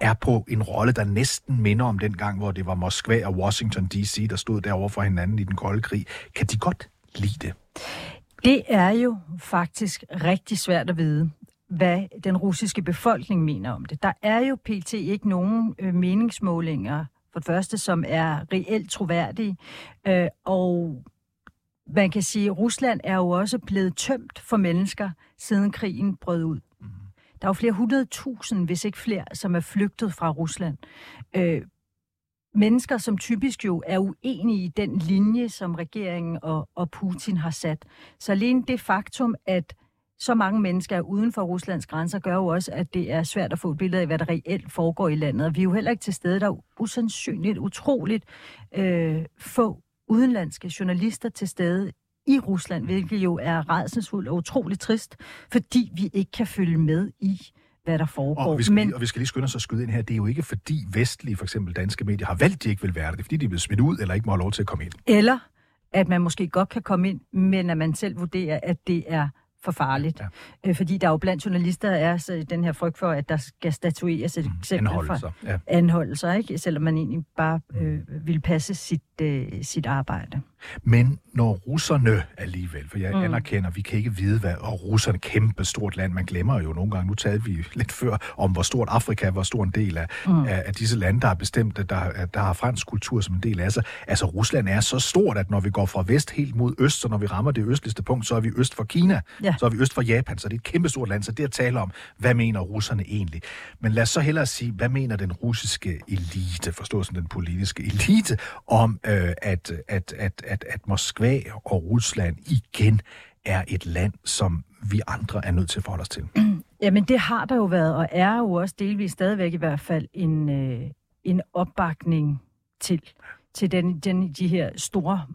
er på en rolle, der næsten minder om den gang, hvor det var Moskva og Washington D.C., der stod derovre for hinanden i den kolde krig. Kan de godt lide det? Det er jo faktisk rigtig svært at vide, hvad den russiske befolkning mener om det. Der er jo pt. ikke nogen øh, meningsmålinger, for det første, som er reelt troværdige, øh, og man kan sige, at Rusland er jo også blevet tømt for mennesker, siden krigen brød ud. Mm. Der er jo flere hundrede tusind, hvis ikke flere, som er flygtet fra Rusland. Øh, mennesker, som typisk jo er uenige i den linje, som regeringen og, og Putin har sat. Så alene det faktum, at så mange mennesker er uden for Ruslands grænser, gør jo også, at det er svært at få et billede af, hvad der reelt foregår i landet. Og vi er jo heller ikke til stede. Der er usandsynligt, utroligt øh, få udenlandske journalister til stede i Rusland, hvilket jo er redselsfuldt og utroligt trist, fordi vi ikke kan følge med i, hvad der foregår. Og vi, skal, Men... og vi skal lige skynde os at skyde ind her. Det er jo ikke fordi vestlige, for eksempel danske medier, har valgt, at de ikke vil være der. Det er fordi, de er blevet smidt ud, eller ikke må have lov til at komme ind. Eller at man måske godt kan komme ind, men at man selv vurderer, at det er for farligt. Ja. Øh, fordi der jo blandt journalister er så den her frygt for, at der skal statueres et eksempel Anholdelser, for ja. anholdelser, ikke? selvom man egentlig bare øh, vil passe sit, øh, sit arbejde. Men når russerne alligevel, for jeg mm. anerkender, vi kan ikke vide, hvad, og russerne kæmpe stort land, man glemmer jo nogle gange, nu talte vi lidt før om, hvor stort Afrika, hvor stor en del af, mm. af, af disse lande, der har bestemt, at der, der har fransk kultur som en del af sig. Altså Rusland er så stort, at når vi går fra vest helt mod øst, så når vi rammer det østligste punkt, så er vi øst for Kina, ja så er vi øst for Japan, så det er et kæmpe stort land, så det at tale om, hvad mener russerne egentlig? Men lad os så hellere sige, hvad mener den russiske elite, forstås som den politiske elite, om øh, at, at, at, at, at Moskva og Rusland igen er et land, som vi andre er nødt til at forholde os til? Jamen det har der jo været, og er jo også delvis stadigvæk i hvert fald en, øh, en opbakning til til den, den, de her store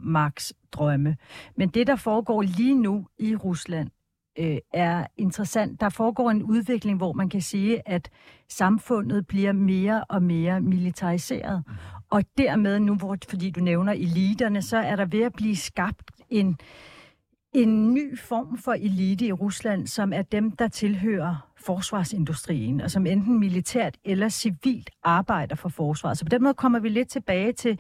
drømme. Men det, der foregår lige nu i Rusland, øh, er interessant. Der foregår en udvikling, hvor man kan sige, at samfundet bliver mere og mere militariseret. Mm. Og dermed nu, hvor, fordi du nævner eliterne, så er der ved at blive skabt en, en ny form for elite i Rusland, som er dem, der tilhører forsvarsindustrien, og som enten militært eller civilt arbejder for forsvaret. Så på den måde kommer vi lidt tilbage til,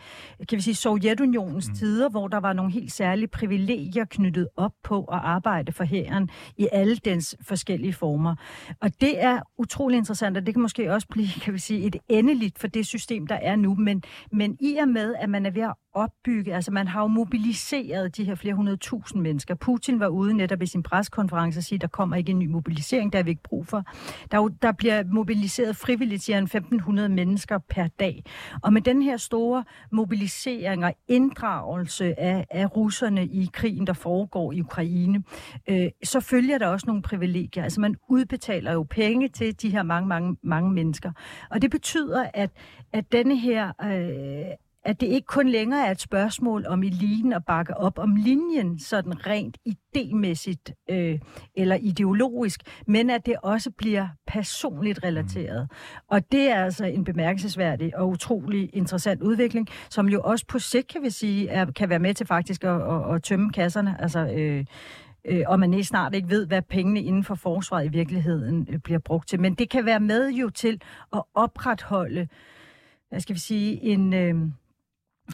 kan vi sige, Sovjetunionens mm. tider, hvor der var nogle helt særlige privilegier knyttet op på at arbejde for hæren i alle dens forskellige former. Og det er utrolig interessant, og det kan måske også blive, kan vi sige, et endeligt for det system, der er nu. Men, men i og med, at man er ved at opbygge, altså man har jo mobiliseret de her flere hundrede tusind mennesker. Putin var ude netop i sin preskonference og sige, der kommer ikke en ny mobilisering, der er vi ikke brug for. Der, jo, der bliver mobiliseret frivilligt, siger 1500 mennesker per dag. Og med den her store mobilisering og inddragelse af, af russerne i krigen, der foregår i Ukraine, øh, så følger der også nogle privilegier. Altså man udbetaler jo penge til de her mange, mange, mange mennesker. Og det betyder, at, at denne her øh, at det ikke kun længere er et spørgsmål om eliten at bakke op om linjen, sådan rent idémæssigt øh, eller ideologisk, men at det også bliver personligt relateret. Og det er altså en bemærkelsesværdig og utrolig interessant udvikling, som jo også på sigt, kan vi sige, er, kan være med til faktisk at, at, at tømme kasserne. Altså, øh, øh, og man snart ikke ved, hvad pengene inden for forsvaret i virkeligheden øh, bliver brugt til. Men det kan være med jo til at opretholde, hvad skal vi sige, en... Øh,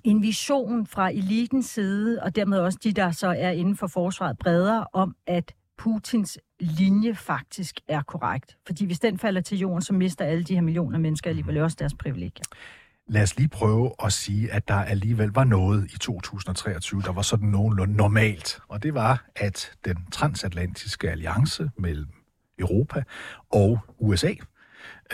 en vision fra elitens side, og dermed også de, der så er inden for forsvaret bredere, om at Putins linje faktisk er korrekt. Fordi hvis den falder til jorden, så mister alle de her millioner mennesker alligevel også deres privilegier. Lad os lige prøve at sige, at der alligevel var noget i 2023, der var sådan nogenlunde normalt. Og det var, at den transatlantiske alliance mellem Europa og USA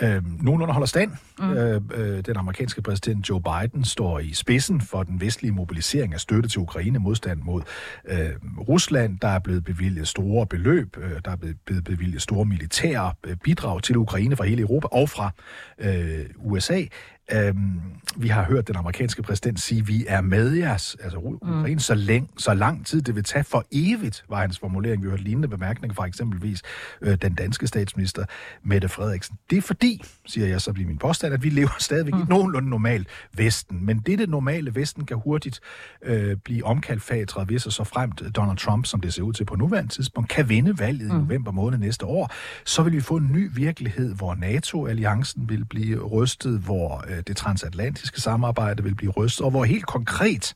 øh, nogenlunde holder stand. Mm. Øh, øh, den amerikanske præsident Joe Biden står i spidsen for den vestlige mobilisering af støtte til Ukraine, modstand mod øh, Rusland. Der er blevet bevilget store beløb, øh, der er blevet bevilget store militære øh, bidrag til Ukraine fra hele Europa og fra øh, USA. Øhm, vi har hørt den amerikanske præsident sige, vi er med jeres, altså Ukraine, mm. så, læng, så lang tid det vil tage for evigt, var hans formulering. Vi har hørt lignende bemærkninger fra eksempelvis øh, den danske statsminister, Mette Frederiksen. Det er fordi, siger jeg så bliver min påstand, at vi lever stadigvæk mm. i nogenlunde normalt Vesten. Men dette normale Vesten kan hurtigt øh, blive omkalfatret, hvis og så fremt Donald Trump, som det ser ud til på nuværende tidspunkt, kan vinde valget mm. i november måned næste år. Så vil vi få en ny virkelighed, hvor NATO-alliancen vil blive rystet, hvor øh, det transatlantiske samarbejde vil blive rystet, og hvor helt konkret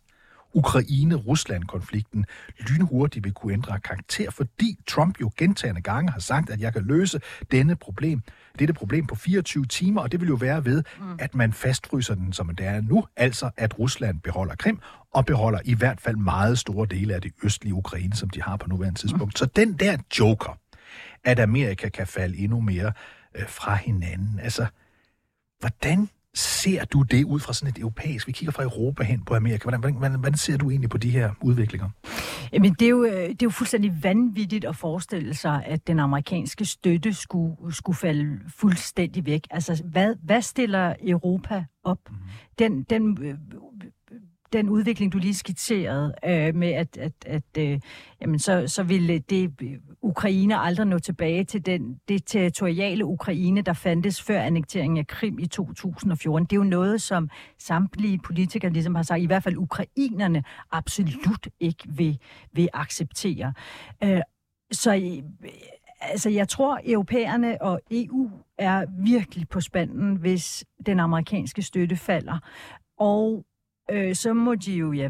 Ukraine-Rusland-konflikten lynhurtigt vil kunne ændre karakter, fordi Trump jo gentagende gange har sagt, at jeg kan løse denne problem, dette problem på 24 timer, og det vil jo være ved, mm. at man fastfryser den, som det er nu, altså at Rusland beholder Krim, og beholder i hvert fald meget store dele af det østlige Ukraine, som de har på nuværende tidspunkt. Mm. Så den der joker, at Amerika kan falde endnu mere øh, fra hinanden, altså, hvordan ser du det ud fra sådan et europæisk, vi kigger fra Europa hen på Amerika, hvordan, hvordan, hvordan, hvordan ser du egentlig på de her udviklinger? Jamen, det er, jo, øh, det er jo fuldstændig vanvittigt at forestille sig, at den amerikanske støtte skulle, skulle falde fuldstændig væk. Altså, hvad, hvad stiller Europa op? Mm. Den, den øh, den udvikling, du lige skitserede, øh, med at, at, at øh, jamen så, så ville det øh, Ukraine aldrig nå tilbage til den, det territoriale Ukraine, der fandtes før annekteringen af Krim i 2014. Det er jo noget, som samtlige politikere ligesom har sagt, i hvert fald ukrainerne absolut ikke vil, vil acceptere. Øh, så øh, altså, jeg tror, europæerne og EU er virkelig på spanden, hvis den amerikanske støtte falder. Og øh, så må de jo, ja,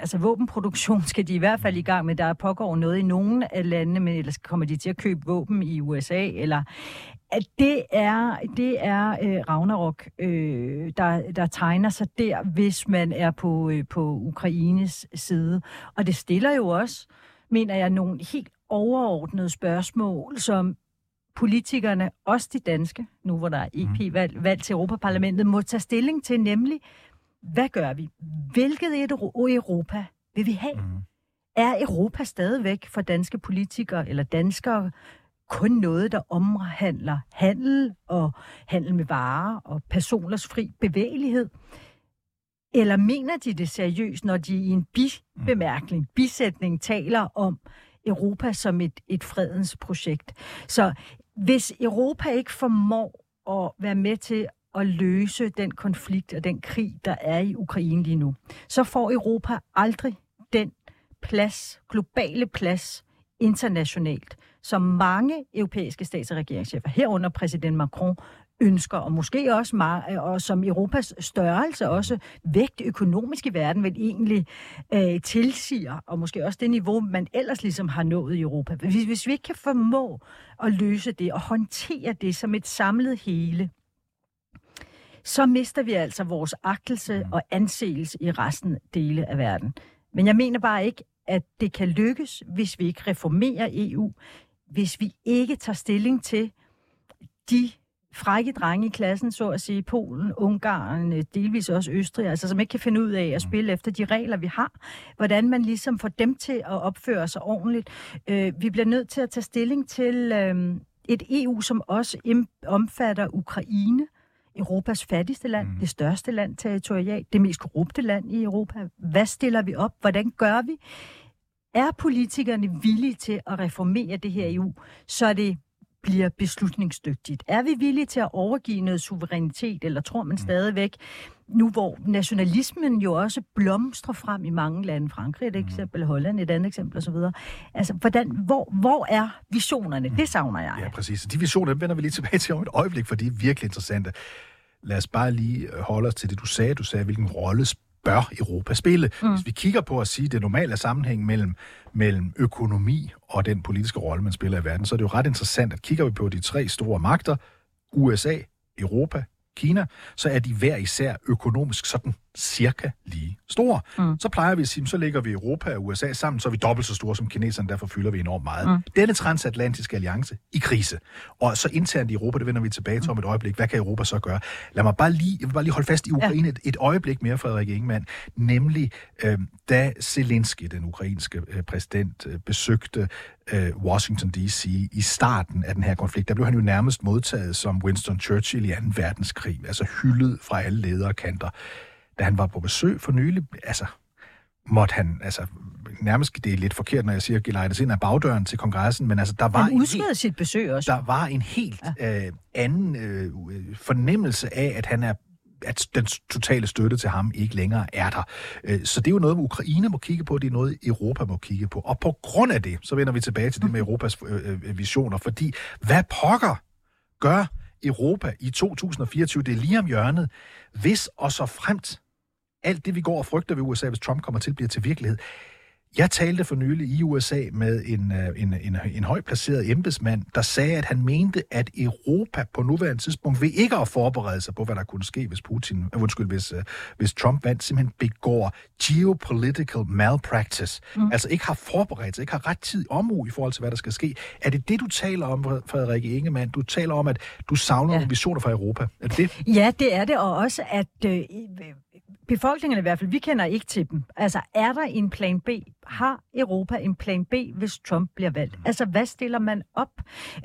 altså våbenproduktion skal de i hvert fald i gang med. Der pågår noget i nogle af landene, men ellers kommer de til at købe våben i USA, eller at det er, det er øh, Ragnarok, øh, der, der tegner sig der, hvis man er på, øh, på Ukraines side. Og det stiller jo også, mener jeg, nogle helt overordnede spørgsmål, som politikerne, også de danske, nu hvor der er EP-valg valg til Europaparlamentet, må tage stilling til, nemlig, hvad gør vi? Hvilket et Europa vil vi have? Mm. Er Europa stadigvæk for danske politikere eller danskere kun noget, der omhandler handel og handel med varer og personers fri bevægelighed? Eller mener de det seriøst, når de i en bibemærkning, bisætning taler om Europa som et, et fredens projekt? Så hvis Europa ikke formår at være med til at løse den konflikt og den krig, der er i Ukraine lige nu, så får Europa aldrig den plads, globale plads internationalt, som mange europæiske stats- og regeringschefer, herunder præsident Macron, ønsker, og måske også meget, og som Europas størrelse, også vægt økonomisk i verden, vel egentlig øh, tilsiger, og måske også det niveau, man ellers ligesom har nået i Europa. Hvis, hvis vi ikke kan formå at løse det og håndtere det som et samlet hele, så mister vi altså vores agtelse og anseelse i resten dele af verden. Men jeg mener bare ikke, at det kan lykkes, hvis vi ikke reformerer EU, hvis vi ikke tager stilling til de frække drenge i klassen, så at sige, Polen, Ungarn, delvis også Østrig, altså som ikke kan finde ud af at spille efter de regler, vi har. Hvordan man ligesom får dem til at opføre sig ordentligt. Øh, vi bliver nødt til at tage stilling til øh, et EU, som også omfatter Ukraine, Europas fattigste land, mm. det største land territorialt, det mest korrupte land i Europa. Hvad stiller vi op? Hvordan gør vi? Er politikerne villige til at reformere det her EU, så det bliver beslutningsdygtigt? Er vi villige til at overgive noget suverænitet, eller tror man mm. stadigvæk, nu hvor nationalismen jo også blomstrer frem i mange lande, Frankrig et mm. eksempel, Holland et andet eksempel osv., altså hvordan, hvor, hvor er visionerne? Det savner jeg. Ja, præcis. De visioner vender vi lige tilbage til om et øjeblik, for de er virkelig interessante. Lad os bare lige holde os til det, du sagde. Du sagde, hvilken rolle bør Europa spille. Mm. Hvis vi kigger på at sige det normale sammenhæng mellem, mellem økonomi og den politiske rolle, man spiller i verden, så er det jo ret interessant, at kigger vi på de tre store magter, USA, Europa, Kina, så er de hver især økonomisk sådan cirka lige store. Mm. Så plejer vi at sige, så lægger vi Europa og USA sammen, så er vi dobbelt så store som kineserne, derfor fylder vi enormt meget. Mm. Denne transatlantiske alliance i krise. Og så internt i Europa, det vender vi tilbage til om et øjeblik. Hvad kan Europa så gøre? Lad mig bare lige, jeg vil bare lige holde fast i Ukraine ja. et, et øjeblik mere, Frederik Ingemann. Nemlig, øh, da Zelensky, den ukrainske øh, præsident, øh, besøgte øh, Washington D.C. i starten af den her konflikt, der blev han jo nærmest modtaget som Winston Churchill i 2. verdenskrig. Altså hyldet fra alle ledere kanter da han var på besøg for nylig, altså, måtte han, altså, nærmest, det er lidt forkert, når jeg siger, gelejtes ind af bagdøren til kongressen, men altså, der var... Han udskød sit besøg også. Der var en helt ja. øh, anden øh, fornemmelse af, at han er at den totale støtte til ham ikke længere er der. Øh, så det er jo noget, Ukraine må kigge på, det er noget, Europa må kigge på. Og på grund af det, så vender vi tilbage til det med Europas øh, øh, visioner, fordi hvad pokker gør Europa i 2024, det er lige om hjørnet, hvis og så fremt alt det, vi går og frygter ved USA, hvis Trump kommer til, bliver til virkelighed. Jeg talte for nylig i USA med en, øh, en, en, en højt placeret embedsmand, der sagde, at han mente, at Europa på nuværende tidspunkt ved ikke at forberede sig på, hvad der kunne ske, hvis Putin, uh, undskyld, hvis, uh, hvis Trump vandt, simpelthen begår geopolitical malpractice. Mm. Altså ikke har forberedt sig, ikke har ret tid omhu i forhold til, hvad der skal ske. Er det det, du taler om, Frederik Ingemann? Du taler om, at du savner ja. nogle visioner fra Europa. Er det det? Ja, det er det, og også at øh, befolkningen i hvert fald, vi kender ikke til dem. Altså, er der en plan B? Har Europa en plan B, hvis Trump bliver valgt? Altså, hvad stiller man op?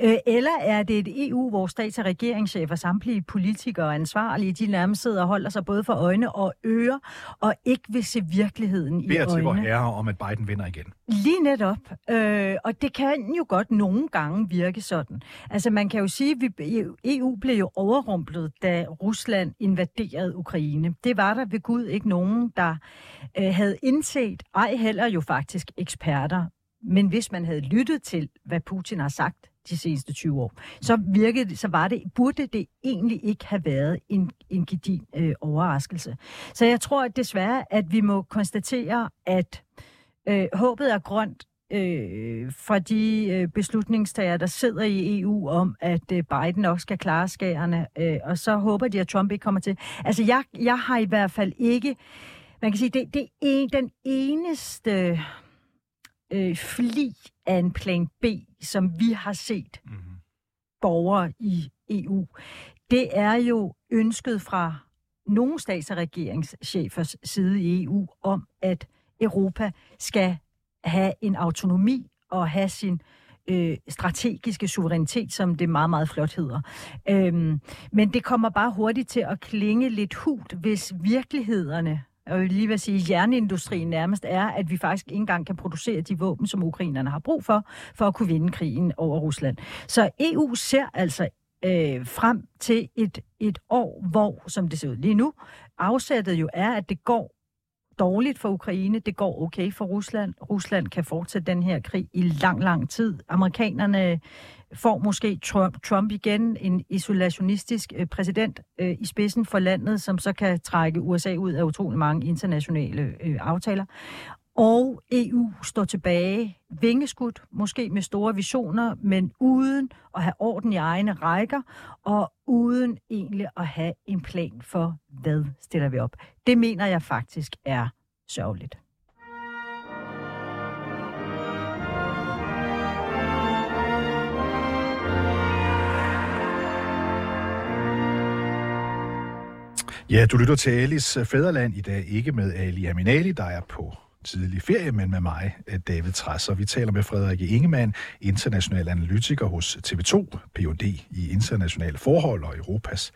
Øh, eller er det et EU, hvor stats- og regeringschefer, samtlige politikere og ansvarlige, de nærmest sidder og holder sig både for øjne og ører, og ikke vil se virkeligheden i øjnene? Beder til herre om, at Biden vinder igen. Lige netop. Øh, og det kan jo godt nogle gange virke sådan. Altså, man kan jo sige, at EU blev jo overrumplet, da Rusland invaderede Ukraine. Det var der ved Gud ikke nogen, der øh, havde indset, ej heller jo faktisk eksperter. Men hvis man havde lyttet til, hvad Putin har sagt de seneste 20 år, så virkede så var det, burde det egentlig ikke have været en, en gedin øh, overraskelse. Så jeg tror at desværre, at vi må konstatere, at øh, håbet er grønt øh, fra de øh, beslutningstager, der sidder i EU om, at øh, Biden nok skal klare skærene, øh, og så håber de, at Trump ikke kommer til. Altså, jeg, jeg har i hvert fald ikke... Man kan sige, det, det er en, den eneste øh, fli af en plan B, som vi har set mm-hmm. borgere i EU. Det er jo ønsket fra nogle stats- og regeringschefers side i EU om, at Europa skal have en autonomi og have sin øh, strategiske suverænitet, som det meget, meget flot hedder. Øhm, men det kommer bare hurtigt til at klinge lidt hult, hvis virkelighederne og lige vil sige, jernindustrien nærmest er, at vi faktisk ikke engang kan producere de våben, som ukrainerne har brug for, for at kunne vinde krigen over Rusland. Så EU ser altså øh, frem til et, et år, hvor, som det ser ud lige nu, afsættet jo er, at det går dårligt for Ukraine, det går okay for Rusland. Rusland kan fortsætte den her krig i lang, lang tid. Amerikanerne får måske Trump, Trump igen, en isolationistisk øh, præsident øh, i spidsen for landet, som så kan trække USA ud af utrolig mange internationale øh, aftaler. Og EU står tilbage, vingeskudt, måske med store visioner, men uden at have orden i egne rækker, og uden egentlig at have en plan for, hvad stiller vi op. Det mener jeg faktisk er sørgeligt. Ja, du lytter til Alis øh, Fæderland i dag, ikke med Ali Aminali, der er på tidlig ferie, men med mig, øh, David Træs. Og vi taler med Frederik Ingemann, international analytiker hos TV2, Ph.D. i internationale forhold og Europas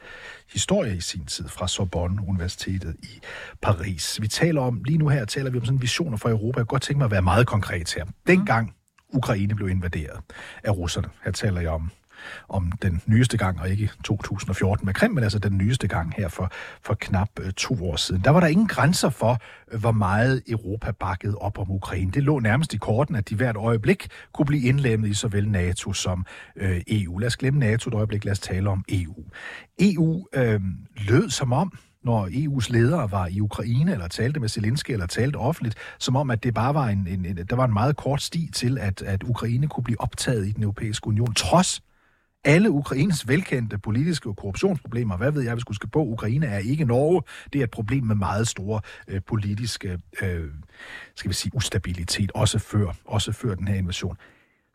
historie i sin tid fra Sorbonne Universitetet i Paris. Vi taler om, lige nu her taler vi om sådan visioner for Europa. Jeg kunne godt tænke mig at være meget konkret her. Dengang Ukraine blev invaderet af russerne, her taler jeg om om den nyeste gang, og ikke 2014 med Krim, men altså den nyeste gang her for, for knap øh, to år siden. Der var der ingen grænser for, øh, hvor meget Europa bakkede op om Ukraine. Det lå nærmest i korten, at de hvert øjeblik kunne blive indlemmet i såvel NATO som øh, EU. Lad os glemme NATO et øjeblik, lad os tale om EU. EU øh, lød som om, når EU's ledere var i Ukraine, eller talte med Zelensky, eller talte offentligt, som om, at det bare var en, en, en der var en meget kort sti til, at, at Ukraine kunne blive optaget i den europæiske union, trods alle Ukraines velkendte politiske korruptionsproblemer. Hvad ved jeg, hvis skulle skal på? Ukraine er ikke Norge. Det er et problem med meget store øh, politiske, øh, skal vi sige, ustabilitet, også før, også før den her invasion.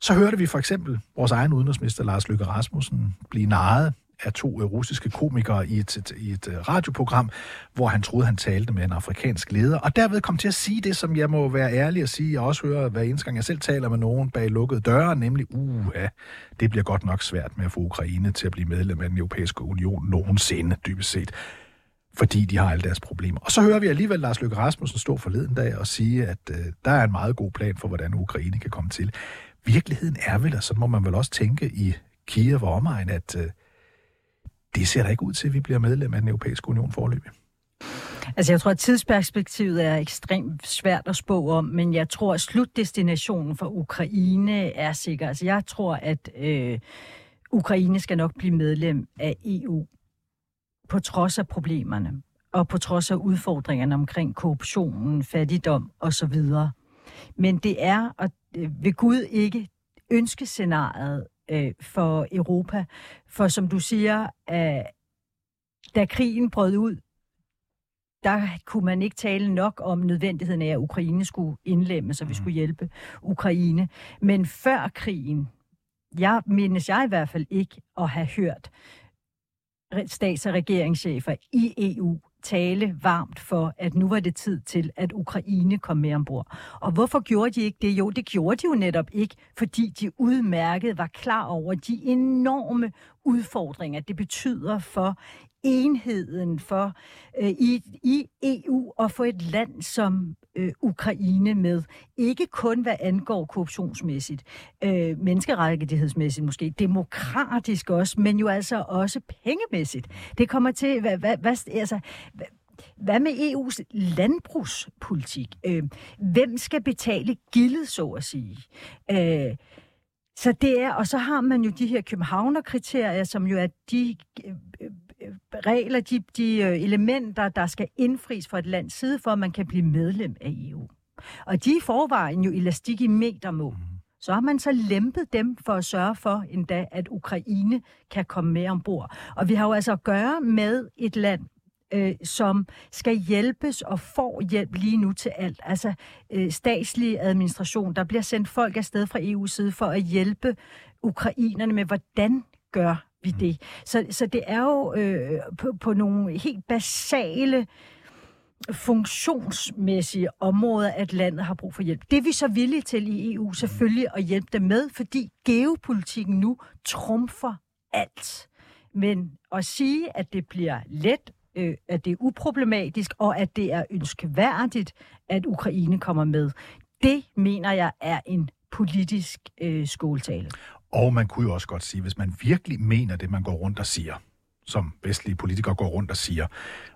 Så hørte vi for eksempel vores egen udenrigsminister Lars Løkke Rasmussen blive naret af to øh, russiske komikere i et, et, i et øh, radioprogram, hvor han troede, han talte med en afrikansk leder, og derved kom til at sige det, som jeg må være ærlig at sige, jeg også hører hver eneste gang, jeg selv taler med nogen bag lukkede døre, nemlig, uha, det bliver godt nok svært med at få Ukraine til at blive medlem af den europæiske union nogensinde, dybest set fordi de har alle deres problemer. Og så hører vi alligevel Lars Løkke Rasmussen stå forleden dag og sige, at øh, der er en meget god plan for, hvordan Ukraine kan komme til. Virkeligheden er vel, og så må man vel også tænke i Kiev og omegn, at øh, det ser da ikke ud til, at vi bliver medlem af den europæiske union forløbig. Altså jeg tror, at tidsperspektivet er ekstremt svært at spå om, men jeg tror, at slutdestinationen for Ukraine er sikker. Altså jeg tror, at øh, Ukraine skal nok blive medlem af EU på trods af problemerne og på trods af udfordringerne omkring korruptionen, fattigdom osv. Men det er, og øh, ved Gud ikke ønskescenariet øh, for Europa. For som du siger, øh, da krigen brød ud, der kunne man ikke tale nok om nødvendigheden af, at Ukraine skulle indlemme, så vi skulle hjælpe Ukraine. Men før krigen, jeg mindes jeg i hvert fald ikke at have hørt stats- og regeringschefer i EU tale varmt for, at nu var det tid til, at Ukraine kom med ombord. Og hvorfor gjorde de ikke det? Jo, det gjorde de jo netop ikke, fordi de udmærket var klar over de enorme udfordringer, det betyder for enheden for øh, i, i EU og få et land som øh, Ukraine med. Ikke kun hvad angår korruptionsmæssigt, øh, menneskerettighedsmæssigt måske, demokratisk også, men jo altså også pengemæssigt. Det kommer til, hvad, hvad, hvad, altså, hvad, hvad med EU's landbrugspolitik? Øh, hvem skal betale gildet, så at sige? Øh, så det er, og så har man jo de her Københavner-kriterier, som jo er de øh, regler, de, de øh, elementer, der skal indfries fra et lands side, for at man kan blive medlem af EU. Og de er i forvejen jo elastik i metermål. Så har man så lempet dem for at sørge for endda, at Ukraine kan komme med ombord. Og vi har jo altså at gøre med et land, øh, som skal hjælpes og får hjælp lige nu til alt. Altså øh, statslig administration. Der bliver sendt folk afsted fra EU's side for at hjælpe ukrainerne med, hvordan gør vi det. Så, så det er jo øh, på, på nogle helt basale funktionsmæssige områder, at landet har brug for hjælp. Det er vi så villige til i EU selvfølgelig at hjælpe dem med, fordi geopolitikken nu trumfer alt. Men at sige, at det bliver let, øh, at det er uproblematisk, og at det er ønskeværdigt, at Ukraine kommer med, det mener jeg er en politisk øh, skoletale. Og man kunne jo også godt sige, hvis man virkelig mener det, man går rundt og siger, som vestlige politikere går rundt og siger,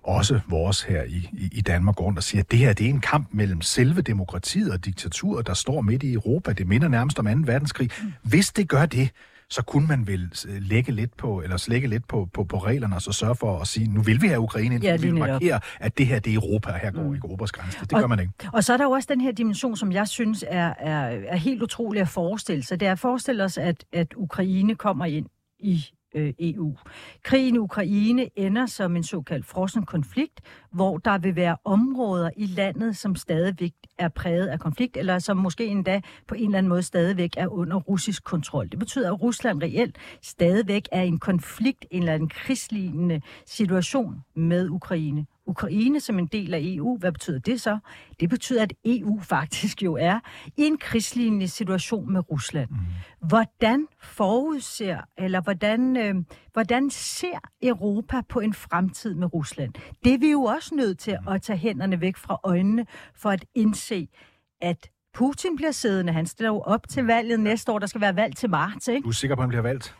også vores her i, i, i Danmark går rundt og siger, at det her det er en kamp mellem selve demokratiet og diktaturet, der står midt i Europa. Det minder nærmest om 2. verdenskrig. Hvis det gør det, så kunne man vel øh, lægge lidt på, eller slække lidt på, på, på reglerne, og så sørge for at sige, nu vil vi have Ukraine ind, Ja, vi vil markere, at det her det er Europa, her går mm. Europas grænse. Det Og- gør man ikke. Og så er der jo også den her dimension, som jeg synes er, er, er helt utrolig at forestille sig. Det er at forestille os, at, at Ukraine kommer ind i øh, EU. Krigen i Ukraine ender som en såkaldt frossen konflikt, hvor der vil være områder i landet, som stadigvæk er præget af konflikt, eller som måske endda på en eller anden måde stadigvæk er under russisk kontrol. Det betyder, at Rusland reelt stadigvæk er i en konflikt, en eller anden krigslignende situation med Ukraine. Ukraine som en del af EU, hvad betyder det så? Det betyder, at EU faktisk jo er i en krigslignende situation med Rusland. Mm. Hvordan forudser, eller hvordan, øh, hvordan ser Europa på en fremtid med Rusland? Det er vi jo også nødt til at tage hænderne væk fra øjnene for at indse, at Putin bliver siddende. Han stiller jo op til valget næste år. Der skal være valg til marts, ikke? Du er sikker på, at han bliver valgt?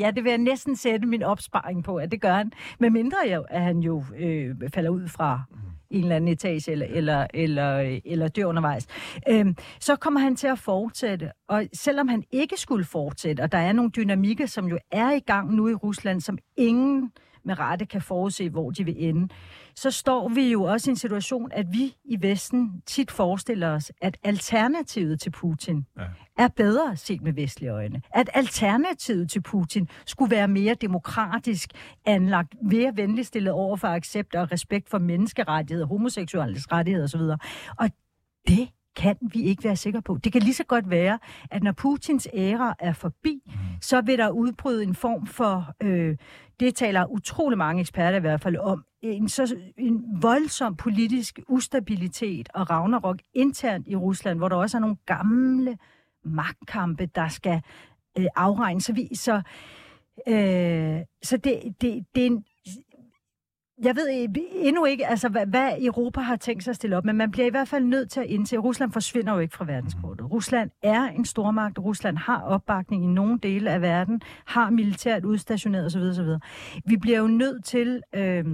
Ja, det vil jeg næsten sætte min opsparing på, at det gør han. Men mindre jo, at han jo øh, falder ud fra en eller anden etage eller, eller, eller, eller dør undervejs. Øhm, så kommer han til at fortsætte. Og selvom han ikke skulle fortsætte, og der er nogle dynamikker, som jo er i gang nu i Rusland, som ingen med rette kan forudse, hvor de vil ende, så står vi jo også i en situation, at vi i Vesten tit forestiller os, at alternativet til Putin Ja. er bedre set med vestlige øjne. At alternativet til Putin skulle være mere demokratisk anlagt, mere venligt stillet over for accept og respekt for menneskerettigheder, homoseksuelles rettigheder osv. Og det kan vi ikke være sikre på. Det kan lige så godt være, at når Putins æra er forbi, mm. så vil der udbryde en form for, øh, det taler utrolig mange eksperter i hvert fald om, en, så, en voldsom politisk ustabilitet og ragnarok internt i Rusland, hvor der også er nogle gamle magtkampe, der skal øh, afregnes. Så, vi, så, øh, så det, det, det er en, jeg ved endnu ikke, altså, hvad, hvad Europa har tænkt sig at stille op, men man bliver i hvert fald nødt til at indse, at Rusland forsvinder jo ikke fra verdenskortet. Rusland er en stormagt, Rusland har opbakning i nogle dele af verden, har militært udstationeret osv. osv. Vi bliver jo nødt til... Øh,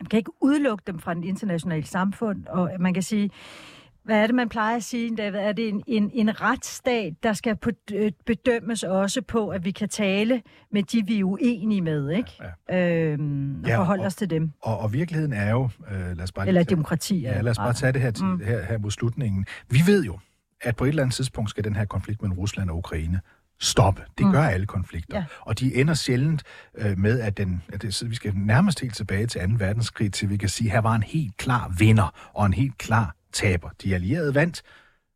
man kan ikke udelukke dem fra den internationale samfund, og man kan sige, hvad er det, man plejer at sige, David? Er det en, en, en retsstat, der skal på, øh, bedømmes også på, at vi kan tale med de, vi er uenige med, ikke? Ja. Øhm, og Ja, forholde og- os til dem. Og, og virkeligheden er jo... Øh, lad os bare Eller tage- demokrati. Ja, lad os bare tage det her, til, mm. her, her mod slutningen. Vi ved jo, at på et eller andet tidspunkt skal den her konflikt mellem Rusland og Ukraine stoppe. Det mm. gør alle konflikter. Ja. Og de ender sjældent øh, med, at, den, at det, vi skal nærmest helt tilbage til 2. verdenskrig, til vi kan sige, at her var en helt klar vinder og en helt klar taber. De allierede vandt,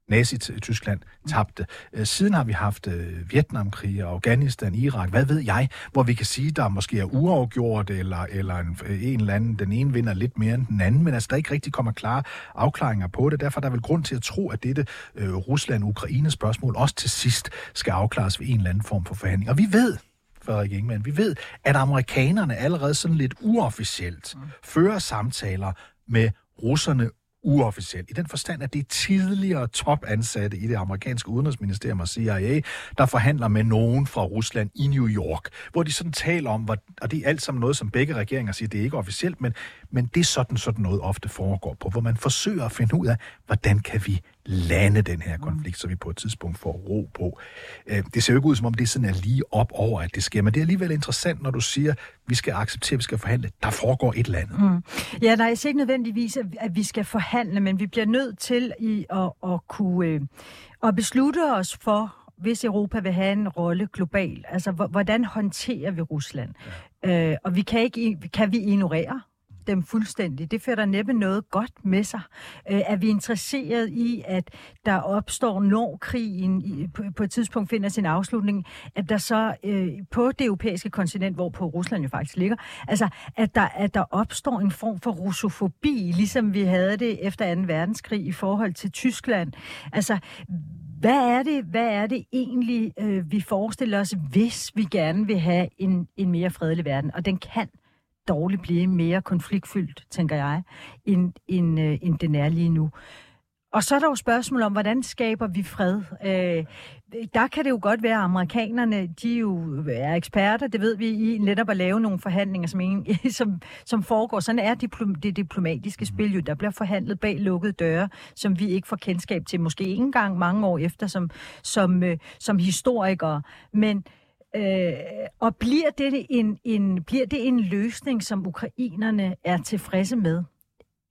Nazi-Tyskland tabte. Øh, Siden har vi haft øh, Vietnamkrig, Afghanistan, Irak, hvad ved jeg, hvor vi kan sige, der måske er uafgjort, eller, eller en, en eller anden, den ene vinder lidt mere end den anden, men altså der ikke rigtig kommer klare afklaringer på det. Derfor er der vel grund til at tro, at dette øh, Rusland-Ukraine-spørgsmål også til sidst skal afklares ved en eller anden form for forhandling. Og vi ved, Frederik Ingemann, vi ved, at amerikanerne allerede sådan lidt uofficielt fører samtaler med russerne uofficiel. I den forstand, at det er tidligere topansatte i det amerikanske udenrigsministerium og CIA, der forhandler med nogen fra Rusland i New York, hvor de sådan taler om, og det er alt sammen noget, som begge regeringer siger, det er ikke officielt, men, men det er sådan, sådan noget ofte foregår på, hvor man forsøger at finde ud af, hvordan kan vi lande den her konflikt, så vi på et tidspunkt får ro på. Øh, det ser jo ikke ud, som om det sådan er lige op over, at det sker, men det er alligevel interessant, når du siger, vi skal acceptere, vi skal forhandle. Der foregår et eller andet. Mm. Ja, nej, jeg ikke nødvendigvis, at vi skal forhandle, men vi bliver nødt til i at, at kunne øh, at beslutte os for, hvis Europa vil have en rolle global. Altså, hvordan håndterer vi Rusland? Ja. Øh, og vi kan, ikke, kan vi ignorere dem fuldstændig. Det fører der næppe noget godt med sig. Øh, er vi interesseret i, at der opstår, når krigen i, på, på et tidspunkt finder sin afslutning, at der så øh, på det europæiske kontinent, hvor på Rusland jo faktisk ligger, altså at der, at der opstår en form for russofobi, ligesom vi havde det efter 2. verdenskrig i forhold til Tyskland. Altså, hvad er det, hvad er det egentlig, øh, vi forestiller os, hvis vi gerne vil have en, en mere fredelig verden? Og den kan dårligt blive mere konfliktfyldt, tænker jeg, end, end, øh, end den er lige nu. Og så er der jo spørgsmålet om, hvordan skaber vi fred? Øh, der kan det jo godt være, at amerikanerne, de jo er eksperter, det ved vi i, netop at lave nogle forhandlinger, som, en, som, som foregår. Sådan er diplom, det diplomatiske spil jo. Der bliver forhandlet bag lukkede døre, som vi ikke får kendskab til, måske ikke engang mange år efter, som, som, øh, som historikere. Men Øh, og bliver det, en, en, bliver det en løsning, som ukrainerne er tilfredse med?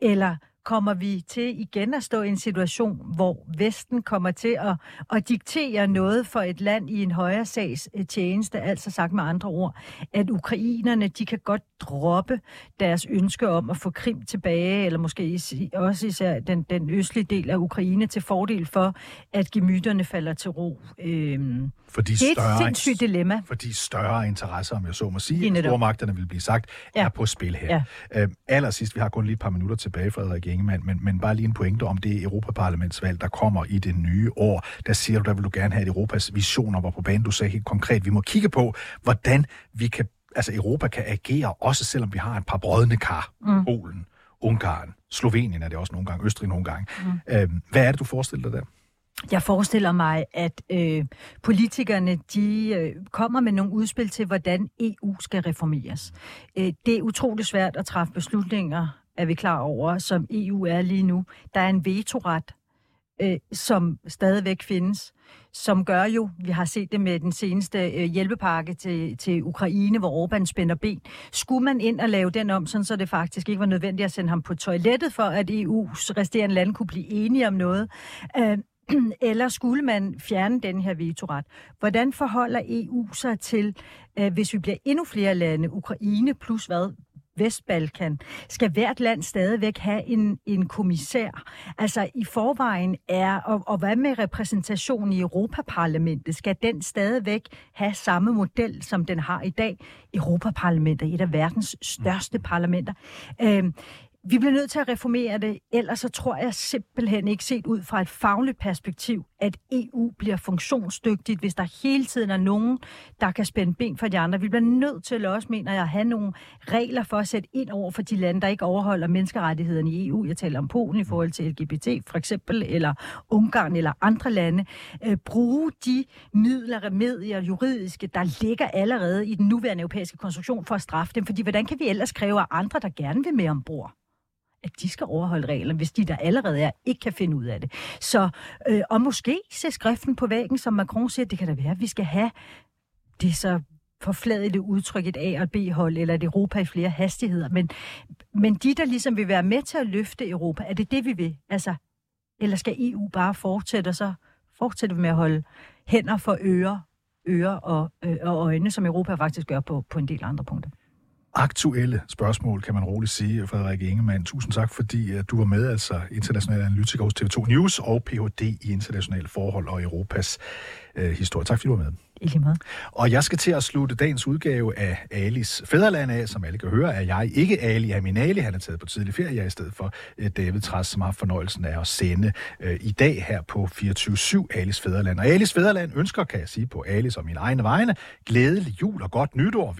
Eller kommer vi til igen at stå i en situation, hvor Vesten kommer til at, at diktere noget for et land i en højere sags tjeneste, altså sagt med andre ord, at ukrainerne, de kan godt droppe deres ønske om at få Krim tilbage, eller måske også især den, den østlige del af Ukraine, til fordel for, at gemytterne falder til ro. Øhm, fordi det er større, et sindssygt dilemma. Fordi større interesser, om jeg så må sige, stormagterne vil blive sagt, ja. er på spil her. Ja. Øhm, allersidst, vi har kun lige et par minutter tilbage, Frederik Ingemann, men, men bare lige en pointe om det Europaparlamentsvalg, der kommer i det nye år. Der siger du, der vil du gerne have, at Europas visioner var på banen. Du sagde helt konkret, vi må kigge på, hvordan vi kan, altså Europa kan agere, også selvom vi har et par brødne kar. Mm. Polen, Ungarn, Slovenien er det også nogle gange, Østrig nogle gange. Mm. Øhm, hvad er det, du forestiller dig der? Jeg forestiller mig, at øh, politikerne de øh, kommer med nogle udspil til, hvordan EU skal reformeres. Øh, det er utroligt svært at træffe beslutninger, er vi klar over, som EU er lige nu. Der er en vetoret, øh, som stadigvæk findes, som gør jo, vi har set det med den seneste øh, hjælpepakke til, til Ukraine, hvor Orbán spænder ben. Skulle man ind og lave den om, sådan, så det faktisk ikke var nødvendigt at sende ham på toilettet, for at EU's resterende lande kunne blive enige om noget, øh, eller skulle man fjerne den her vetoret? Hvordan forholder EU sig til, øh, hvis vi bliver endnu flere lande, Ukraine plus hvad, Vestbalkan, skal hvert land stadigvæk have en, en kommissær. Altså i forvejen er, og, og hvad med repræsentation i Europaparlamentet? Skal den stadigvæk have samme model, som den har i dag? Europaparlamentet er et af verdens største parlamenter. Øh, vi bliver nødt til at reformere det, ellers så tror jeg simpelthen ikke set ud fra et fagligt perspektiv, at EU bliver funktionsdygtigt, hvis der hele tiden er nogen, der kan spænde ben for de andre. Vi bliver nødt til også, mener jeg, at have nogle regler for at sætte ind over for de lande, der ikke overholder menneskerettighederne i EU. Jeg taler om Polen i forhold til LGBT for eksempel, eller Ungarn eller andre lande. Øh, bruge de midler, remedier, juridiske, der ligger allerede i den nuværende europæiske konstruktion for at straffe dem. Fordi hvordan kan vi ellers kræve af andre, der gerne vil med ombord? At de skal overholde reglerne, hvis de der allerede er, ikke kan finde ud af det. Så, øh, og måske se skriften på væggen, som Macron siger, det kan da være, at vi skal have det så forfladet det udtryk et A- og et B-hold, eller et Europa i flere hastigheder. Men, men de, der ligesom vil være med til at løfte Europa, er det det, vi vil? Altså, eller skal EU bare fortsætte, og så fortsætte med at holde hænder for ører, ører og, øh, og øjne, som Europa faktisk gør på, på en del andre punkter? Aktuelle spørgsmål, kan man roligt sige, Frederik Ingemann. Tusind tak, fordi at du var med, altså international analytiker hos TV2 News og Ph.D. i internationale forhold og Europas øh, historie. Tak, fordi du var med. I lige måde. Og jeg skal til at slutte dagens udgave af Alis Fæderland af. Som alle kan høre, er jeg ikke Ali, er min Ali. Han er taget på tidlig ferie, jeg er i stedet for uh, David Træs, som har fornøjelsen af at sende uh, i dag her på 24-7 Alis Fæderland. Og Alis Fæderland ønsker, kan jeg sige på Alis og mine egne vegne, glædelig jul og godt nytår.